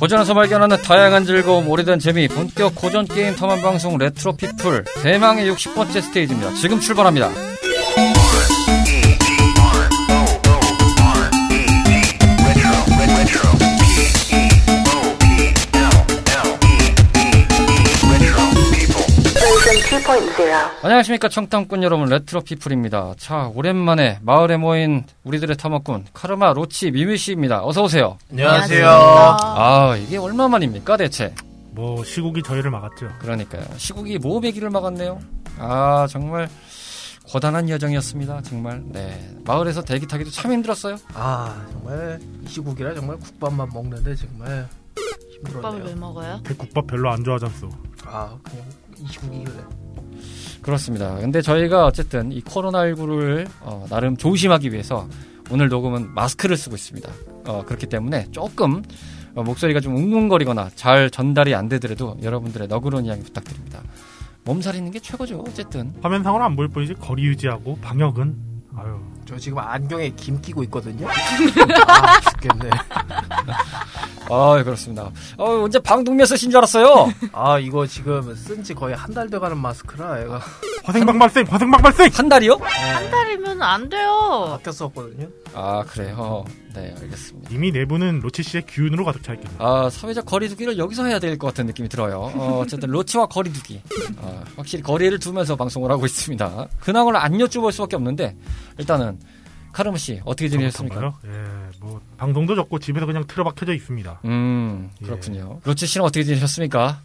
고전에서 발견하는 다양한 즐거움, 오래된 재미, 본격 고전 게임 탐험 방송 레트로 피플 대망의 60번째 스테이지입니다. 지금 출발합니다. 안녕하십니까 청탐꾼 여러분 레트로 피플입니다. 자 오랜만에 마을에 모인 우리들의 탐험꾼 카르마 로치 미미 씨입니다. 어서 오세요. 안녕하세요. 아 이게 얼마만입니까 대체? 뭐 시국이 저희를 막았죠. 그러니까요. 시국이 모배기를 막았네요. 아 정말 고단한 여정이었습니다. 정말 네 마을에서 대기 타기도 참 힘들었어요. 아 정말 이 시국이라 정말 국밥만 먹는데 정말 국밥을 왜 힘들었네요. 먹어요? 국밥 별로 안 좋아하잖소. 아 그냥 이 시국이길래 그렇습니다. 근데 저희가 어쨌든 이 코로나19를 나름 조심하기 위해서 오늘 녹음은 마스크를 쓰고 있습니다. 어, 그렇기 때문에 조금 어, 목소리가 좀 웅웅거리거나 잘 전달이 안 되더라도 여러분들의 너그러운 이야기 부탁드립니다. 몸살 있는 게 최고죠. 어쨌든 화면상으로 안 보일 뿐이지 거리 유지하고 방역은 아유 저 지금 안경에 김 끼고 있거든요. 아 죽겠네. 아 그렇습니다. 어, 언제 방독면 쓰신 줄 알았어요. 아 이거 지금 쓴 지 거의 한 달 돼가는 마스크라 얘가 화생방 발생 화생방 발생. 한 달이요? 한 달이면 안 돼요. 바뀌었었거든요. 아 그래요. 네 알겠습니다. 이미 내부는 로치 씨의 기운으로 가득 차 있겠네. 아, 사회적 거리두기를 여기서 해야 될 것 같은 느낌이 들어요. 어, 어쨌든 로치와 거리두기. 어, 확실히 거리를 두면서 방송을 하고 있습니다. 근황을 안 여쭤볼 수밖에 없는데 일단은 카르마 씨 어떻게 지내셨습니까? 예, 뭐 방송도 적고 집에서 그냥 틀어박혀져 있습니다. 음, 예. 그렇군요. 로치 씨는 어떻게 지내셨습니까?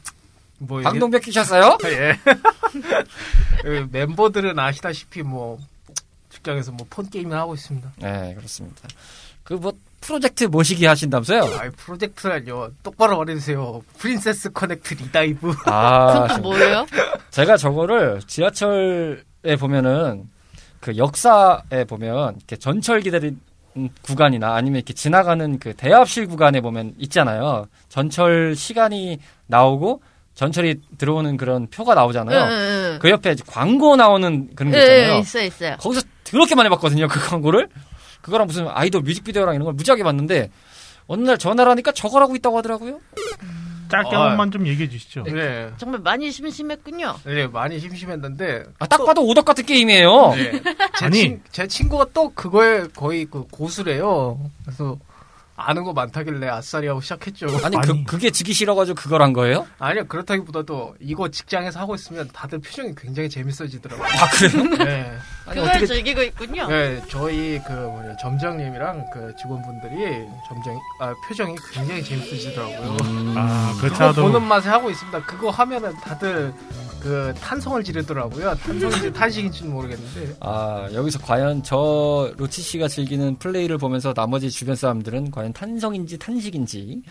뭐 이게- 방독면 끼셨어요? 예. 그 멤버들은 아시다시피 뭐 직장에서 뭐 폰 게임을 하고 있습니다. 네, 그렇습니다. 그 뭐 프로젝트 모시기 하신다면서요? 아이 프로젝트라뇨 똑바로 말해주세요. 프린세스 커넥트 리다이브. 아, 그건 또 뭐예요? 제가 저거를 지하철에 보면은 그 역사에 보면 이렇게 전철 기다린 구간이나 아니면 이렇게 지나가는 그 대합실 구간에 보면 있잖아요. 전철 시간이 나오고 전철이 들어오는 그런 표가 나오잖아요. 응, 응, 그 옆에 광고 나오는 그런 게 응. 있잖아요. 예, 있어, 있어요. 거기서 그렇게 많이 봤거든요. 그 광고를. 그거랑 무슨 아이돌 뮤직비디오랑 이런 걸 무지하게 봤는데 어느 날 전화를 하니까 저걸 하고 있다고 하더라고요. 짧게 아. 한 번만 좀 얘기해 주시죠. 네. 정말 많이 심심했군요. 네, 많이 심심했는데 아, 딱 봐도 오덕 같은 게임이에요. 네. 제, 아니. 친, 제 친구가 또 그거에 거의 그 고수래요. 그래서 아는 거 많다길래 아싸리 하고 시작했죠. 아니, 아니. 그, 그게 지기 싫어가지고 그걸 한 거예요? 아니요, 그렇다기보다도 이거 직장에서 하고 있으면 다들 표정이 굉장히 재밌어지더라고요. 아, 그래요? 네. 아니, 그걸 어떻게. 즐기고 있군요. 네, 저희 그 뭐냐, 점장님이랑 그 직원분들이 점장, 아, 표정이 굉장히 재밌으시더라고요. 음, 아 그렇죠. 보는 맛에 하고 있습니다. 그거 하면은 다들 그 탄성을 지르더라고요. 탄성인지 탄식인지는 모르겠는데. 아, 여기서 과연 저 로치 씨가 즐기는 플레이를 보면서 나머지 주변 사람들은 과연 탄성인지 탄식인지,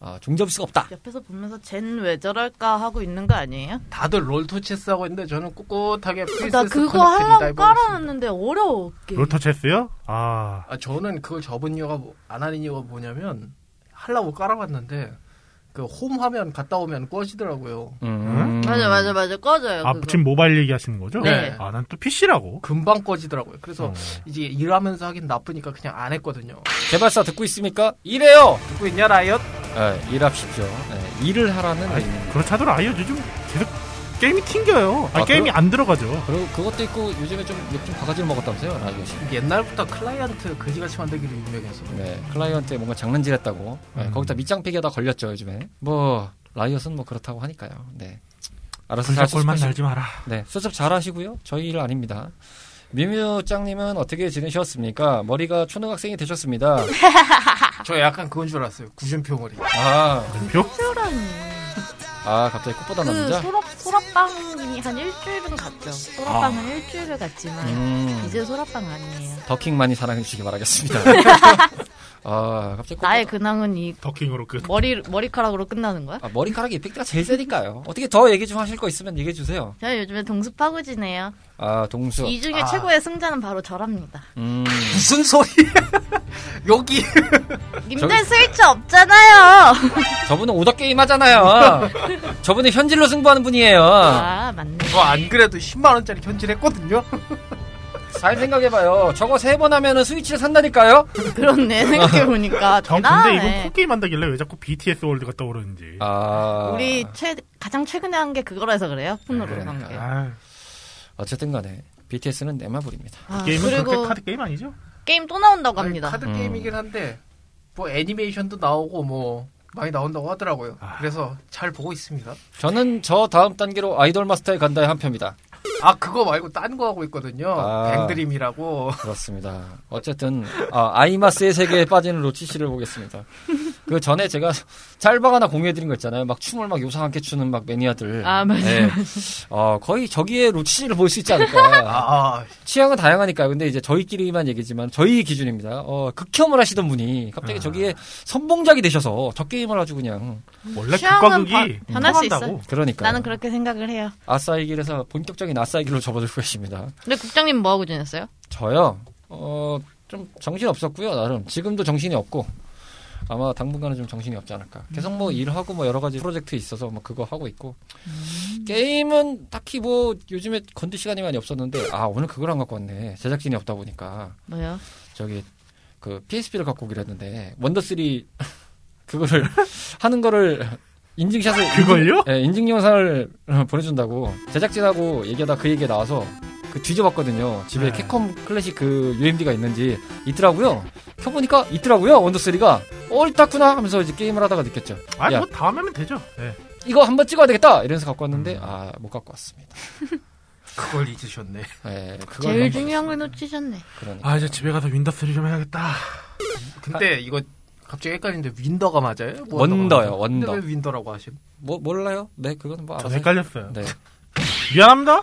아, 종잡을 수가 없다. 옆에서 보면서 쟨 왜 저럴까 하고 있는 거 아니에요? 다들 롤토체스 하고 있는데 저는 꿋꿋하게 프린세스 나 그거 하려고. 깔아놨는데 어려워. 게임. 롤토 체스요? 아 아, 저는 그걸 접은 이유가 뭐- 안 하는 이유가 뭐냐면 하려고 깔아봤는데 그 홈 화면 갔다 오면 꺼지더라고요. 음. 맞아, 맞아, 맞아. 꺼져요. 아, 그거. 지금 모바일 얘기하시는 거죠? 네. 아, 난 또 PC라고. 금방 꺼지더라고요. 그래서 어. 이제 일하면서 하긴 나쁘니까 그냥 안 했거든요. 개발사 듣고 있습니까? 일해요! 듣고 있냐 라이엇? 네, 일합시죠. 네, 일을 하라는 아니. 그렇다더라. 아이요 요즘 계속 게임이 튕겨요. 아, 아, 게임이 그럼- 안 들어가죠. 그리고 그것도 있고 요즘에 좀 맥주 바가지를 먹었다면서요, 라이엇 씨. 옛날부터 클라이언트 그지같이 만들기로 유명해서. 네, 클라이언트에 뭔가 장난질했다고. 네, 음. 거기다 밑장빼기하다 걸렸죠, 요즘에. 뭐, 라이엇은 뭐 그렇다고 하니까요. 네. 알아서 잘 수습하시고. 날지 마라. 네, 수습 잘 하시고요. 저희 일 아닙니다. 미뮤짱님은 어떻게 지내셨습니까? 머리가 초등학생이 되셨습니다. 저 약간 그건 줄 알았어요. 구준표 머리. 아, 표? 소라니. 아 갑자기 꽃보다 그 남자? 소라, 소라빵이 한 일주일은 갔죠. 소라빵은 일주일을 갔지만 음, 이제 소라빵 아니에요. 더킹 많이 사랑해 주시기 바라겠습니다. 아, 갑자기. 나의 근황은 이 더킹으로 끝. 머리 머리카락으로 끝나는 거야? 아, 머리카락 이펙트가 제일 세니까요. 어떻게 더 얘기 좀 하실 거 있으면 얘기해 주세요. 저는 요즘에 동습하고 지내요. 아, 동수. 이 중에 아. 최고의 승자는 바로 저랍니다. 음, 무슨 소리? 여기 님들 쓸데 없잖아요. 저분은 오덕 게임 하잖아요. 저분은 현질로 승부하는 분이에요. 아 맞네. 저 안 그래도 10만 원짜리 현질했거든요. 잘 생각해봐요. 저거 세 번 하면은 스위치를 산다니까요? 그렇네 생각해보니까 전 근데 대단하네. 이거 코게임 한다길래 왜 자꾸 BTS 월드가 떠오르는지. 아. 우리 최, 가장 최근에 한 게 그거라서 그래요 폰으로 네, 한 게. 아, 어쨌든 간에 BTS는 내마블입니다. 아, 게임은 그리고 그렇게 카드 게임 아니죠? 게임 또 나온다고 아니, 합니다. 카드 음. 게임이긴 한데 뭐 애니메이션도 나오고 뭐 많이 나온다고 하더라고요. 아. 그래서 잘 보고 있습니다. 저는 저 다음 단계로 아이돌 마스터에 간다에 한 표입니다. 아 그거 말고 딴 거 하고 있거든요. 아. 뱅드림이라고. 그렇습니다. 어쨌든 아, 아이마스의 세계에 빠지는 로치 씨를 보겠습니다. 그 전에 제가 짤방 하나 공유해드린 거 있잖아요. 막 춤을 막 요상하게 추는 막 매니아들. 아, 맞아요. 네. 어, 거의 저기에 로치 씨를 볼 수 있지 않을까. 아, 취향은 다양하니까요. 근데 이제 저희끼리만 얘기지만 저희 기준입니다. 어, 극혐을 하시던 분이 갑자기 아. 저기에 선봉작이 되셔서 저 게임을 아주 그냥 원래 취향은 극과 극이 바- 변할 수 통한다고. 그러니까 나는 그렇게 생각을 해요. 아싸이 길에서 본격적인 아싸 이 길로 접어들고 계십니다. 근데 국장님 뭐 하고 지냈어요? 저요. 어, 좀 정신 없었고요. 나름 지금도 정신이 없고 아마 당분간은 좀 정신이 없지 않을까. 계속 뭐 일하고 뭐 여러 가지 프로젝트 있어서 뭐 그거 하고 있고 게임은 딱히 뭐 요즘에 건드 시간이 많이 없었는데 아 오늘 그걸 안 갖고 왔네. 제작진이 없다 보니까 뭐요? 저기 그 PSP를 갖고 오기로 했는데 원더 3 그거를 하는 거를 인증샷을 그걸요? 예, 인증 영상을 보내준다고 제작진하고 얘기하다 그 얘기가 나와서 그 뒤져봤거든요. 집에 네. 캡콤 클래식 그 UMD가 있는지 있더라고요. 켜보니까 있더라고요. 원더 3가 어 있다구나 하면서 이제 게임을 하다가 느꼈죠. 아니 야. 뭐 다음에 하면 되죠. 예. 이거 한번 찍어야 되겠다 이러면서 갖고 왔는데 아못 갖고 왔습니다. 그걸 잊으셨네. 예, 그걸 제일 한번 중요한 걸. 놓치셨네. 그러니까. 아 이제 집에 가서 윈더 3좀 해야겠다. 근데 이거 갑자기 헷갈리는데 윈더가 맞아요? 원더가 원더요, 맞아요? 원더. 근데 왜 윈더라고 하신? 뭐 몰라요? 네 그거는 뭐 알아서. 헷갈렸어요. 네. 미안합니다.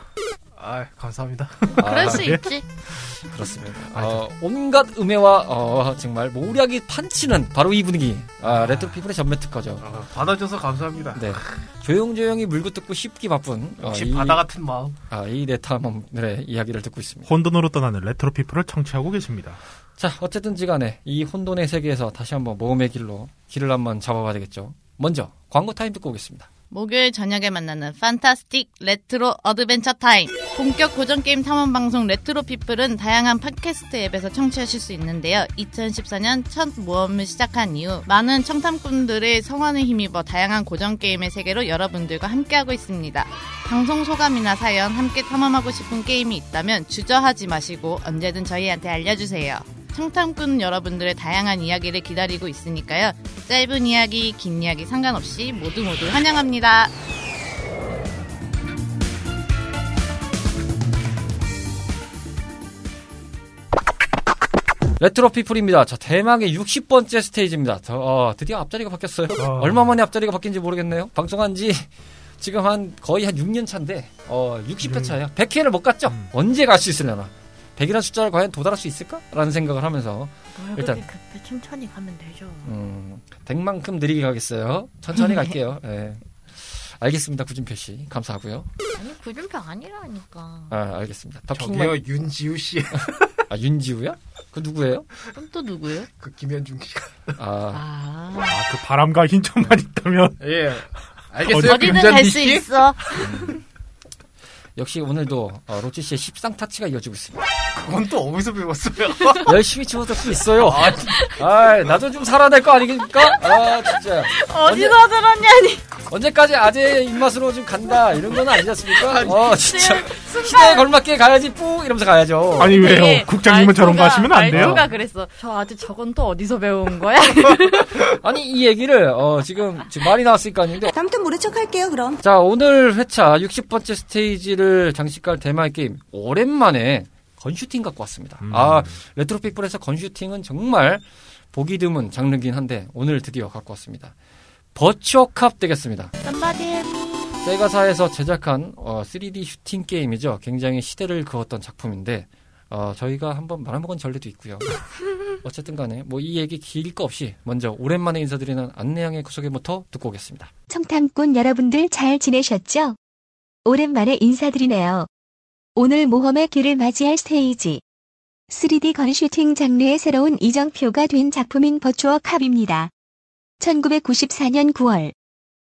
아 감사합니다. 그럴 아, 수 예? 있지. 그렇습니다. 어, 온갖 음해와 어, 정말 모략이 판치는 바로 이 분위기. 아, 레트로 피플의 전매 특허죠. 아, 받아줘서 감사합니다. 네. 조용조용히 물고 뜯고 씹기 바쁜 어, 역시 이, 바다 같은 마음. 아, 이 레타멈들의 이야기를 듣고 있습니다. 혼돈으로 떠나는 레트로 피플을 청취하고 계십니다. 자, 어쨌든지 간에 이 혼돈의 세계에서 다시 한번 모험의 길로 길을 한번 잡아봐야 되겠죠. 먼저 광고 타임 듣고 오겠습니다. 목요일 저녁에 만나는 fantastic retro adventure time. 본격 고전 게임 탐험 방송 레트로 피플은 다양한 팟캐스트 앱에서 청취하실 수 있는데요. 2014년 첫 모험을 시작한 이후 많은 청탐꾼들의 성원을 힘입어 다양한 고전 게임의 세계로 여러분들과 함께하고 있습니다. 방송 소감이나 사연 함께 탐험하고 싶은 게임이 있다면 주저하지 마시고 언제든 저희한테 알려주세요. 청탐꾼 여러분들의 다양한 이야기를 기다리고 있으니까요. 짧은 이야기, 긴 이야기 상관없이 모두 모두 환영합니다. 레트로 피플입니다. 자, 대망의 60번째 스테이지입니다. 저, 어, 드디어 앞자리가 바뀌었어요. 어. 얼마 만에 앞자리가 바뀐지 모르겠네요. 방송한 지 지금 한 거의 한 6년 차인데, 어, 60회 차예요. 100회를 못 갔죠? 음. 언제 갈 수 있으려나? 100이라는 숫자를 과연 도달할 수 있을까? 라는 생각을 하면서, 일단. 급해 천천히 가면 되죠. 음, 100만큼 느리게 가겠어요. 천천히 갈게요. 예. 알겠습니다. 구준표 씨. 감사하고요. 아니 구준표 아니라니까. 아, 알겠습니다. 저기요 윤지우 씨, 아, 윤지우야? 그 누구예요? 그럼 또 누구예요? 그 김현중 씨가. 아, 아 아 그 바람과 흰 천만 있다면 예. 알겠어요. 어디든 갈수 씨? 있어. 역시 오늘도 어, 로치 씨의 십상 타치가 이어지고 있습니다. 그건 또 어디서 배웠어요? 열심히 치워서 수 있어요. 아, 나도 좀 살아낼 거 아니겠습니까? 아, 진짜. 어디서 들었냐니. 언제까지 아재의 입맛으로 좀 간다. 이런 건 아니지 않습니까? 어, 진짜. 시대에 걸맞게 가야지, 뿌! 이러면서 가야죠. 아니 왜요? 국장님은 저런 거 하시면 안 돼요? 말투가 그랬어. 저 아직 저건 또 어디서 배운 거야? 아니, 이 얘기를, 어, 지금, 지금 말이 나왔으니까 아닌데. 아무튼 모른 척 할게요, 그럼. 자, 오늘 회차 60번째 스테이지를 장식할 대마의 게임. 오랜만에 건슈팅 갖고 왔습니다. 음. 아, 레트로 피플에서 건슈팅은 정말 보기 드문 장르긴 한데, 오늘 드디어 갖고 왔습니다. 버추어캅 되겠습니다. 세가사에서 제작한 어, 3D 슈팅 게임이죠. 굉장히 시대를 그었던 작품인데 어, 저희가 한번 말아먹은 전례도 있고요. 어쨌든 간에 뭐 이 얘기 길 거 없이 먼저 오랜만에 인사드리는 안내양의 구석에부터 듣고 오겠습니다. 청탐꾼 여러분들 잘 지내셨죠? 오랜만에 인사드리네요. 오늘 모험의 길을 맞이할 스테이지. 3D 건슈팅 장르의 새로운 이정표가 된 작품인 버추어 캅입니다. 1994년 9월.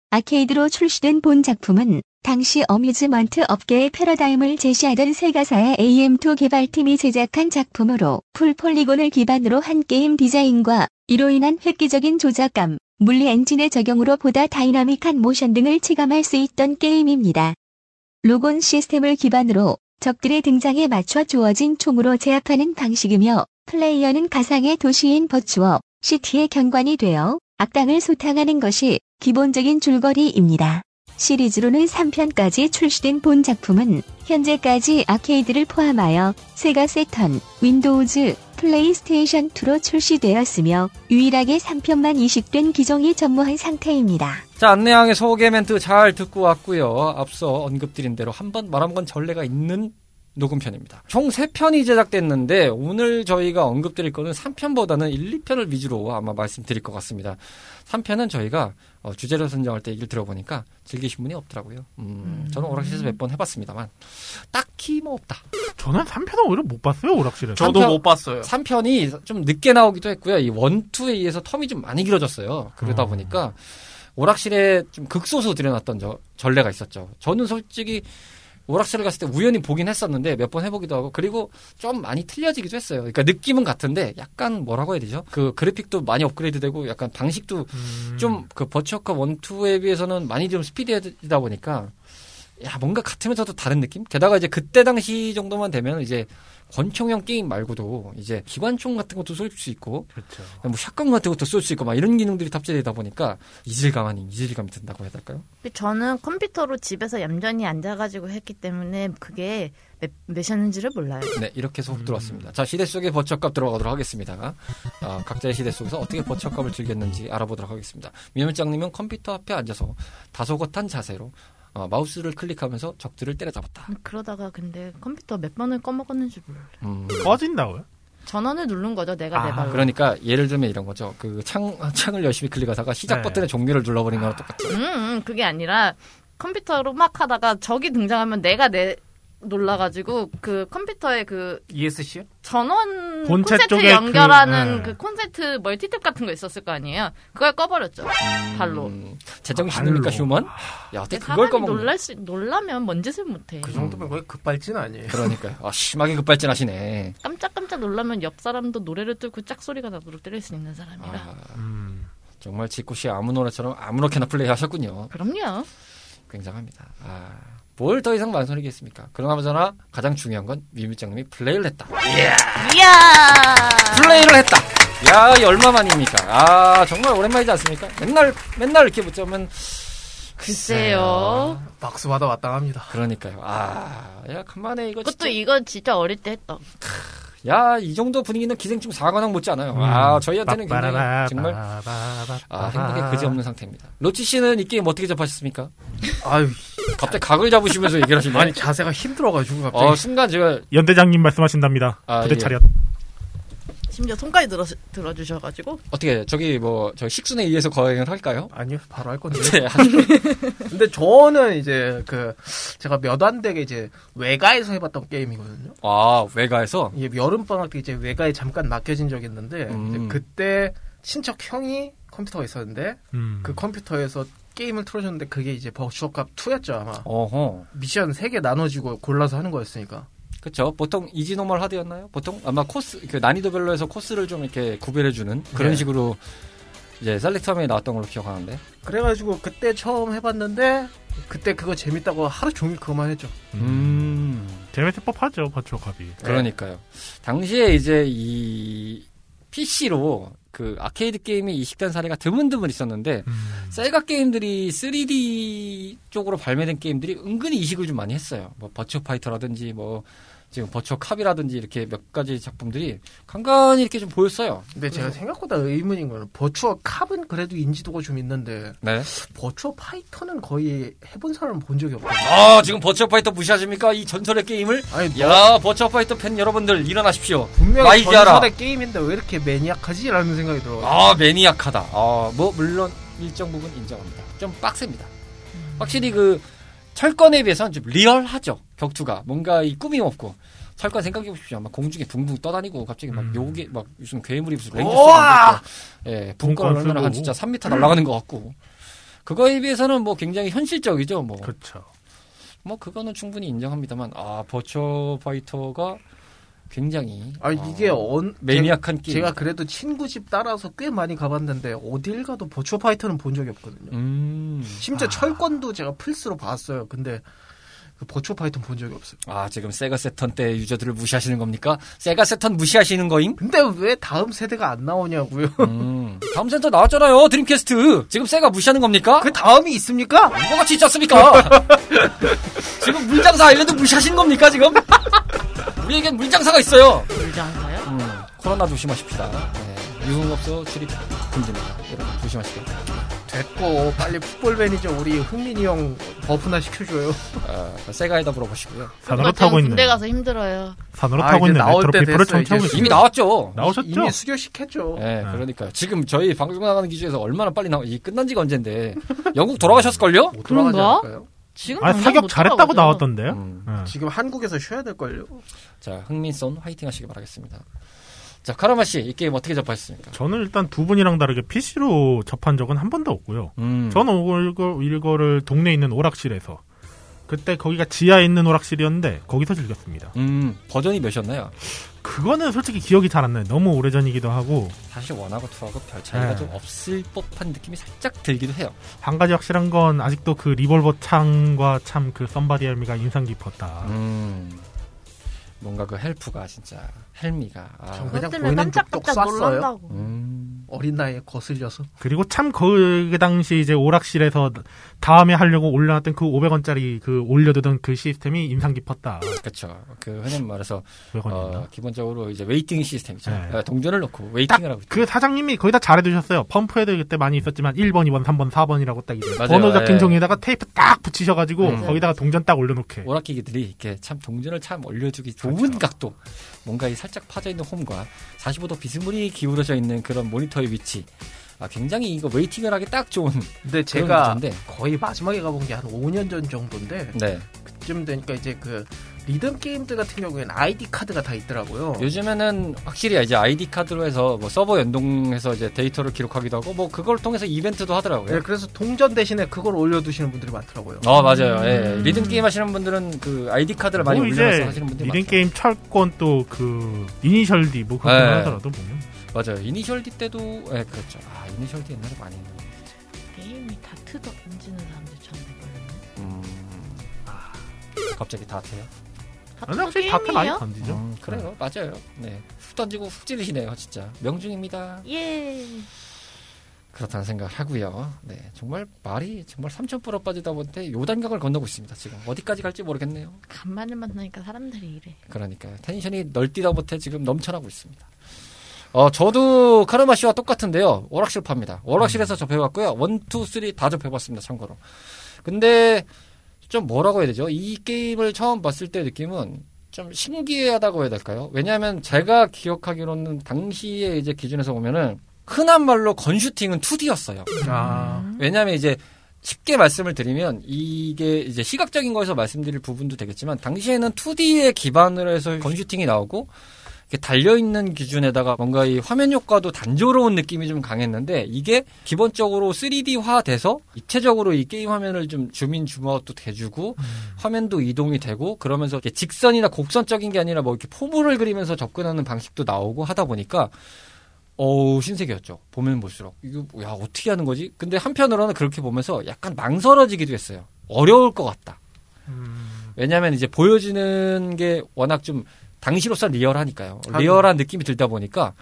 아케이드로 출시된 본 작품은 당시 어뮤즈먼트 업계의 패러다임을 제시하던 세가사의 AM2 개발팀이 제작한 작품으로 풀폴리곤을 기반으로 한 게임 디자인과 이로 인한 획기적인 조작감, 물리 엔진의 적용으로 보다 다이나믹한 모션 등을 체감할 수 있던 게임입니다. 로곤 시스템을 기반으로 적들의 등장에 맞춰 주어진 총으로 제압하는 방식이며 플레이어는 가상의 도시인 버추어 시티의 경관이 되어 악당을 소탕하는 것이 기본적인 줄거리입니다. 시리즈로는 3편까지 출시된 본 작품은 현재까지 아케이드를 포함하여 세가 새턴, 윈도우즈, 플레이스테이션 2로 출시되었으며 유일하게 3편만 이식된 기종이 전무한 상태입니다. 자, 안내양의 소개 멘트 잘 듣고 왔고요. 앞서 언급드린 대로 한 번 말한 건 전례가 있는 녹음편입니다. 총 3편이 제작됐는데 오늘 저희가 언급드릴 거는 3편보다는 1, 2편을 위주로 아마 말씀드릴 것 같습니다. 3편은 저희가 어, 주제를 선정할 때 얘기를 들어보니까 즐기신 분이 없더라고요. 음, 저는 오락실에서 몇 번 해봤습니다만 딱히 뭐 없다. 저는 3편은 오히려 못 봤어요, 오락실에서. 저도 삼편- 못 봤어요. 3편이 좀 늦게 나오기도 했고요. 이 원투에 의해서 텀이 좀 많이 길어졌어요. 그러다 어. 보니까 오락실에 좀 극소수 들여놨던 저, 전례가 있었죠. 저는 솔직히 오락실을 갔을 때 우연히 보긴 했었는데 몇 번 해보기도 하고 그리고 좀 많이 틀려지기도 했어요. 그러니까 느낌은 같은데 약간 뭐라고 해야 되죠? 그 그래픽도 많이 업그레이드되고 약간 방식도 음. 좀그 버추어컵 원투에 비해서는 많이 좀 스피디하다 보니까 야 뭔가 같으면서도 다른 느낌? 게다가 이제 그때 당시 정도만 되면 이제 권총형 게임 말고도 이제 기관총 같은 것도 쏠 수 있고 그렇죠. 뭐 샷건 같은 것도 쏠 수 있고 막 이런 기능들이 탑재되다 보니까 이질감 아닌 이질감이 든다고 해야 될까요? 저는 컴퓨터로 집에서 얌전히 앉아가지고 했기 때문에 그게 몇, 몇이었는지를 몰라요. 네 이렇게 해서 훅 들어왔습니다. 자 시대 속의 버추어컵 들어가도록 하겠습니다. 아, 각자의 시대 속에서 어떻게 버추어컵을 즐겼는지 알아보도록 하겠습니다. 미물장님은 컴퓨터 앞에 앉아서 다소곳한 자세로 어, 마우스를 클릭하면서 적들을 때려잡았다. 그러다가 근데 컴퓨터 몇 번을 꺼먹었는지 몰라요. 음, 꺼진다고요? 전원을 누른 거죠, 내가 내 아, 발로. 그러니까 예를 들면 이런 거죠. 그 창, 창을 열심히 클릭하다가 시작 네. 버튼에 종료를 눌러버린 거랑 똑같죠. 음, 음, 그게 아니라 컴퓨터로 막 하다가 적이 등장하면 내가 내 놀라가지고 그 컴퓨터에 그 ESC요? 전원 본체 콘센트 쪽에 연결하는 그, 그, 네. 콘센트 멀티탭 같은 거 있었을 거 아니에요. 그걸 꺼버렸죠. 발로. 음, 제정신입니까 발로. 휴먼? 야 어떻게 그걸 사람이 꺼먹는 놀랄 수, 놀라면 뭔 짓을 못해. 그 정도면 거의 급발진 아니에요. 그러니까요. 아, 심하게 급발진 하시네. 깜짝깜짝 놀라면 옆 사람도 노래를 틀고 짝소리가 나도록 때릴 수 있는 사람이라. 아, 음. 정말 지코씨 아무 노래처럼 아무렇게나 플레이하셨군요. 그럼요. 굉장합니다. 아, 뭘 더 이상 만소리겠습니까? 그러나 보잖아 가장 중요한 건 미미장님이 플레이를 했다. 이야! 플레이를 했다. 야, 이 얼마만입니까? 아, 정말 오랜만이지 않습니까? 맨날 맨날 이렇게 붙자면 글쎄요. 박수 받아 마땅합니다. 그러니까요. 아, 야, 간만에 이거 그것도 진짜 이거 진짜 어릴 때 했다. 야, 이 정도 분위기는 기생충 4관왕 못지 않아요. 음. 아, 저희한테는 굉장히 정말 아, 행복에 그지 없는 상태입니다. 로치 씨는 이 게임 어떻게 접하셨습니까? 아유, 갑자기 각을 잡으시면서 얘기를 하시네. 아니 자세가 힘들어가지고 갑자기. 어, 순간 제가 연대장님 말씀하신답니다. 아, 부대 예. 차렷. 심지어 손까지 들어, 들어주셔가지고. 어떻게 저기 뭐 저 식순에 의해서 거행을 할까요? 아니요, 바로 할 건데. 네. 근데 저는 이제 그 제가 몇 안 되게 이제 외가에서 해봤던 게임이거든요. 아, 외가에서 이게 여름 방학 때 이제 외가에 잠깐 맡겨진 적이 있는데 음. 이제 그때 친척 형이 컴퓨터가 있었는데 음. 그 컴퓨터에서 게임을 틀어줬는데 그게 이제 버추어캅 2였죠 아마. 어허. 미션 3개 나눠지고 골라서 하는 거였으니까. 그쵸. 보통 easy normal hard였나요? 보통 아마 코스, 그 난이도별로 해서 코스를 좀 이렇게 구별해 주는 그런 네. 식으로 이제 화면에 나왔던 걸로 기억하는데. 그래가지고 그때 처음 해봤는데 그때 그거 재밌다고 하루 종일 그거만 했죠. 음. 재밌을 법하죠, 버추어캅이. 그러니까요. 당시에 이제 이 PC로 그 아케이드 게임이 이식된 사례가 드문드문 있었는데 음. 세가 게임들이 3D 쪽으로 발매된 게임들이 은근히 이식을 좀 많이 했어요. 뭐 버추어 파이터라든지 뭐 지금 버추어 캅이라든지 이렇게 몇 가지 작품들이 간간히 이렇게 좀 보였어요. 근데 제가 생각보다 의문인 거는 버추어 캅은 그래도 인지도가 좀 있는데 네. 버추어 파이터는 거의 해본 사람 본 적이 없거든요. 아 지금 버추어 파이터 무시하십니까? 이 전설의 게임을? 아니 야 버추어 파이터 팬 여러분들 일어나십시오. 분명히. 전설의 게임인데 왜 이렇게 매니악하지? 라는 생각이 들어요. 아 매니악하다. 아뭐 물론 일정 부분 인정합니다. 좀 빡셉니다. 확실히 그 철권에 비해서는 좀 리얼하죠. 격투가 뭔가 이 꾸밈 없고 철권 생각해 보십시오. 막 공중에 붕붕 떠다니고 갑자기 막 음. 요게 막 무슨 괴물이 무슨! 쏘고 예 붕권 얼마나 한. 진짜 3m 날아가는 것 같고 그거에 비해서는 뭐 굉장히 현실적이죠. 뭐 그렇죠. 뭐 그거는 충분히 인정합니다만 아 버추어 파이터가 굉장히 아 이게 어, 언 매니악한 게임. 제가 그래도 친구 집 따라서 꽤 많이 가봤는데 어딜 가도 버추어 파이터는 본 적이 없거든요. 음. 심지어 철권도 제가 플스로 봤어요. 근데 그 버추어 파이터는 본 적이 없어요. 아 지금 세가 세턴 때 유저들을 무시하시는 겁니까? 세가 세턴 무시하시는 거임? 근데 왜 다음 세대가 안 나오냐고요? 음. 다음 센터 나왔잖아요. 드림캐스트. 지금 세가 무시하는 겁니까? 그 다음이 있습니까? 뭐가 같이 있지 않습니까? 지금 물장사 아일랜드 무시하시는 겁니까 지금? 우리에겐 물장사가 있어요. 물장사요? 음, 코로나 조심하십시다. 네, 유흥업소 출입 금지입니다. 여러분 조심하시고. 됐고 빨리 풋볼 매니저 우리 흥민이 형 버프나 시켜줘요. 어, 세가에다 물어보시고요. 산으로 타고 있는 군대 가서 힘들어요. 산으로 아, 타고 이제 있는 나올 레트로 때 피플을 됐어요, 청취하고. 이미 나왔죠. 나오셨죠? 이미 수교시켰죠. 네, 네. 그러니까요. 지금 저희 방송 나가는 기준에서 얼마나 빨리 나와, 이 끝난 지가 언젠데. 영국 돌아가셨을걸요? 못 돌아가지 그런가? 않을까요? 지금 아 당장 사격 못 잘했다고 돌아가죠. 나왔던데요? 음. 네. 지금 한국에서 쉬어야 될걸요? 자, 흥민선 화이팅 하시기 바라겠습니다. 자, 카라마 씨, 이 게임 어떻게 접하셨습니까? 저는 일단 두 분이랑 다르게 PC로 접한 적은 한 번도 없고요. 음. 저는 이거, 이거를 동네에 있는 오락실에서 그때 거기가 지하에 있는 오락실이었는데 거기서 즐겼습니다. 음, 버전이 몇이었나요? 그거는 솔직히 기억이 잘 안 나요. 너무 오래전이기도 하고 사실 one하고 two하고 별 차이가 네. 좀 없을 법한 느낌이 살짝 들기도 해요. 한 가지 확실한 건 아직도 그 리볼버 창과 참 그 somebody help me가 인상 깊었다. 음. 뭔가 그 help가 진짜 help me가 아, 전 그것 때문에 깜짝깜짝. 놀란다고. 음. 어린 나이에 거슬려서. 그리고 참그 당시 이제 오락실에서 다음에 하려고 올려놨던 그 500원짜리 그 올려두던 그 시스템이 인상 깊었다. 그렇죠. 그 흔히 말해서 500원이나. 어, 기본적으로 이제 waiting 시스템이죠. 네. 어, 동전을 넣고 waiting을 하고 있죠. 그 사장님이 거의 다 잘해두셨어요. 펌프 해도 그때 많이 있었지만 1번, 2번, 3번, 4번이라고 딱 이제 맞아요. 번호 적힌 예. 종이에다가 테이프 딱 붙이셔가지고 음. 거기다가 동전 딱 올려놓게. 오락기기들이 이렇게 참 동전을 참 올려주기 좋은 그렇죠. 각도, 뭔가 이 살짝 파져 있는 홈과 45도 비스무리 기울어져 있는 그런 모니터의 위치, 아, 굉장히 이거 waiting을 하기 딱 좋은 근데 제가 위치인데. 거의 마지막에 가본 게 한 5년 전 정도인데 네. 그쯤 되니까 이제 그 리듬 게임들 같은 경우에는 아이디 카드가 다 있더라고요. 요즘에는 확실히 이제 아이디 카드로 해서 뭐 서버 연동해서 이제 데이터를 기록하기도 하고 뭐 그걸 통해서 이벤트도 하더라고요. 네, 그래서 동전 대신에 그걸 올려두시는 분들이 많더라고요. 어 맞아요. 예. 음. 리듬 게임 하시는 분들은 그 아이디 카드를 많이 뭐 올려서 하시는 분들이 리듬 많죠. 게임 철권 또 그 이니셜 D 뭐 그런 네. 거 하더라도 보면 맞아요. 이니셜 D 때도 예 그렇죠. 아 이니셜 D 옛날에 많이 했는데. 게임이 다트 던지는 사람들 참 대단하네. 음. 아, 갑자기 다 돼요? 아니 확실히 다트 많이? 던지죠. 음, 그래요. 맞아요. 네. 훅 던지고 훅 찌르시네요. 진짜. 명중입니다. 예. 그렇다는 생각을 하고요. 네. 정말 말이 정말 삼천 뿌러 빠지다 보니 요단강을 건너고 있습니다. 지금 어디까지 갈지 모르겠네요. 간만에 만나니까 사람들이 이래. 그러니까요. 텐션이 널뛰다 못해 지금 넘쳐나고 있습니다. 어, 저도 카르마 씨와 똑같은데요. 오락실 팝니다. 오락실에서 접해봤고요. one, two, three 다 접해봤습니다. 참고로. 근데 좀 뭐라고 해야 되죠? 이 게임을 처음 봤을 때 느낌은 좀 신기하다고 해야 될까요? 왜냐하면 제가 기억하기로는 당시에 이제 기준에서 보면은 흔한 말로 건슈팅은 2D였어요. 아, 음. 왜냐하면 이제 쉽게 말씀을 드리면 이게 이제 시각적인 거에서 말씀드릴 부분도 되겠지만 당시에는 2D에 기반으로 해서 gun shooting이 나오고 달려있는 기준에다가 뭔가 이 화면 효과도 단조로운 느낌이 좀 강했는데 이게 기본적으로 3D화 돼서 입체적으로 이 게임 화면을 좀 주민 주마웃도 돼주고 화면도 이동이 되고 그러면서 직선이나 곡선적인 게 아니라 뭐 이렇게 포물을 그리면서 접근하는 방식도 나오고 하다 보니까 어우 신세계였죠. 보면 볼수록 이거 야 어떻게 하는 거지? 근데 한편으로는 그렇게 보면서 약간 망설여지기도 했어요. 어려울 것 같다. 음, 왜냐하면 이제 보여지는 게 워낙 좀 당시로서 real하니까요. real한 느낌이 들다 보니까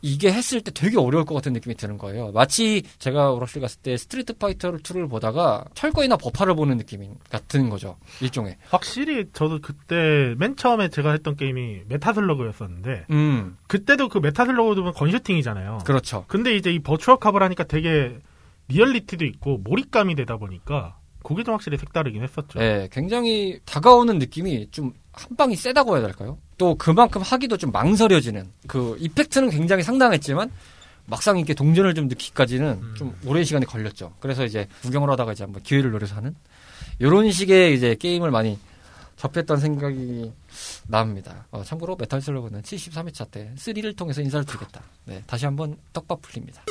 이게 했을 때 되게 어려울 것 같은 느낌이 드는 거예요. 마치 제가 오락실 갔을 때 스트리트 파이터 2를 보다가 철권이나 버파를 보는 느낌 같은 거죠. 일종의. 확실히 저도 그때 맨 처음에 제가 했던 게임이 메탈슬러그였었는데 음, 그때도 그 메탈슬러그도 보면 gun shooting이잖아요. 그렇죠. 근데 이제 이 virtual 하니까 되게 리얼리티도 있고 몰입감이 되다 보니까 그게 좀 확실히 색다르긴 했었죠. 네, 굉장히 다가오는 느낌이 좀 한 방이 세다고 해야 될까요? 또 그만큼 하기도 좀 망설여지는 그 effect는 굉장히 상당했지만 막상 이렇게 동전을 좀 넣기까지는 음. 좀 오랜 시간이 걸렸죠. 그래서 이제 구경을 하다가 이제 한번 기회를 노려서 하는 이런 식의 이제 게임을 많이 접했던 생각이 납니다. 어, 참고로 메탈 슬러그는 73회차 때 3를 통해서 인사를 드리겠다. 네, 다시 한번 떡밥 풀립니다.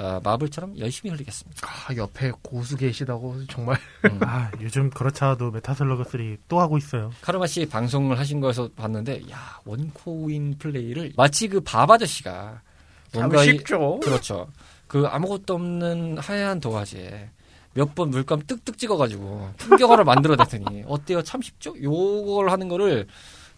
어, 마블처럼 열심히 흘리겠습니다. 아, 옆에 고수 계시다고 정말 음. 아, 요즘 그렇잖아도 메탈슬러그 3 또 하고 있어요. 카르마 씨 방송을 하신 거에서 봤는데 야 one coin 플레이를 마치 그 밥 아저씨가 참 뭔가 이- 쉽죠. 그렇죠. 그 아무것도 없는 하얀 도화지에 몇 번 물감 뚝뚝 찍어가지고 풍경화를 만들어냈더니 어때요? 참 쉽죠? 요걸 하는 거를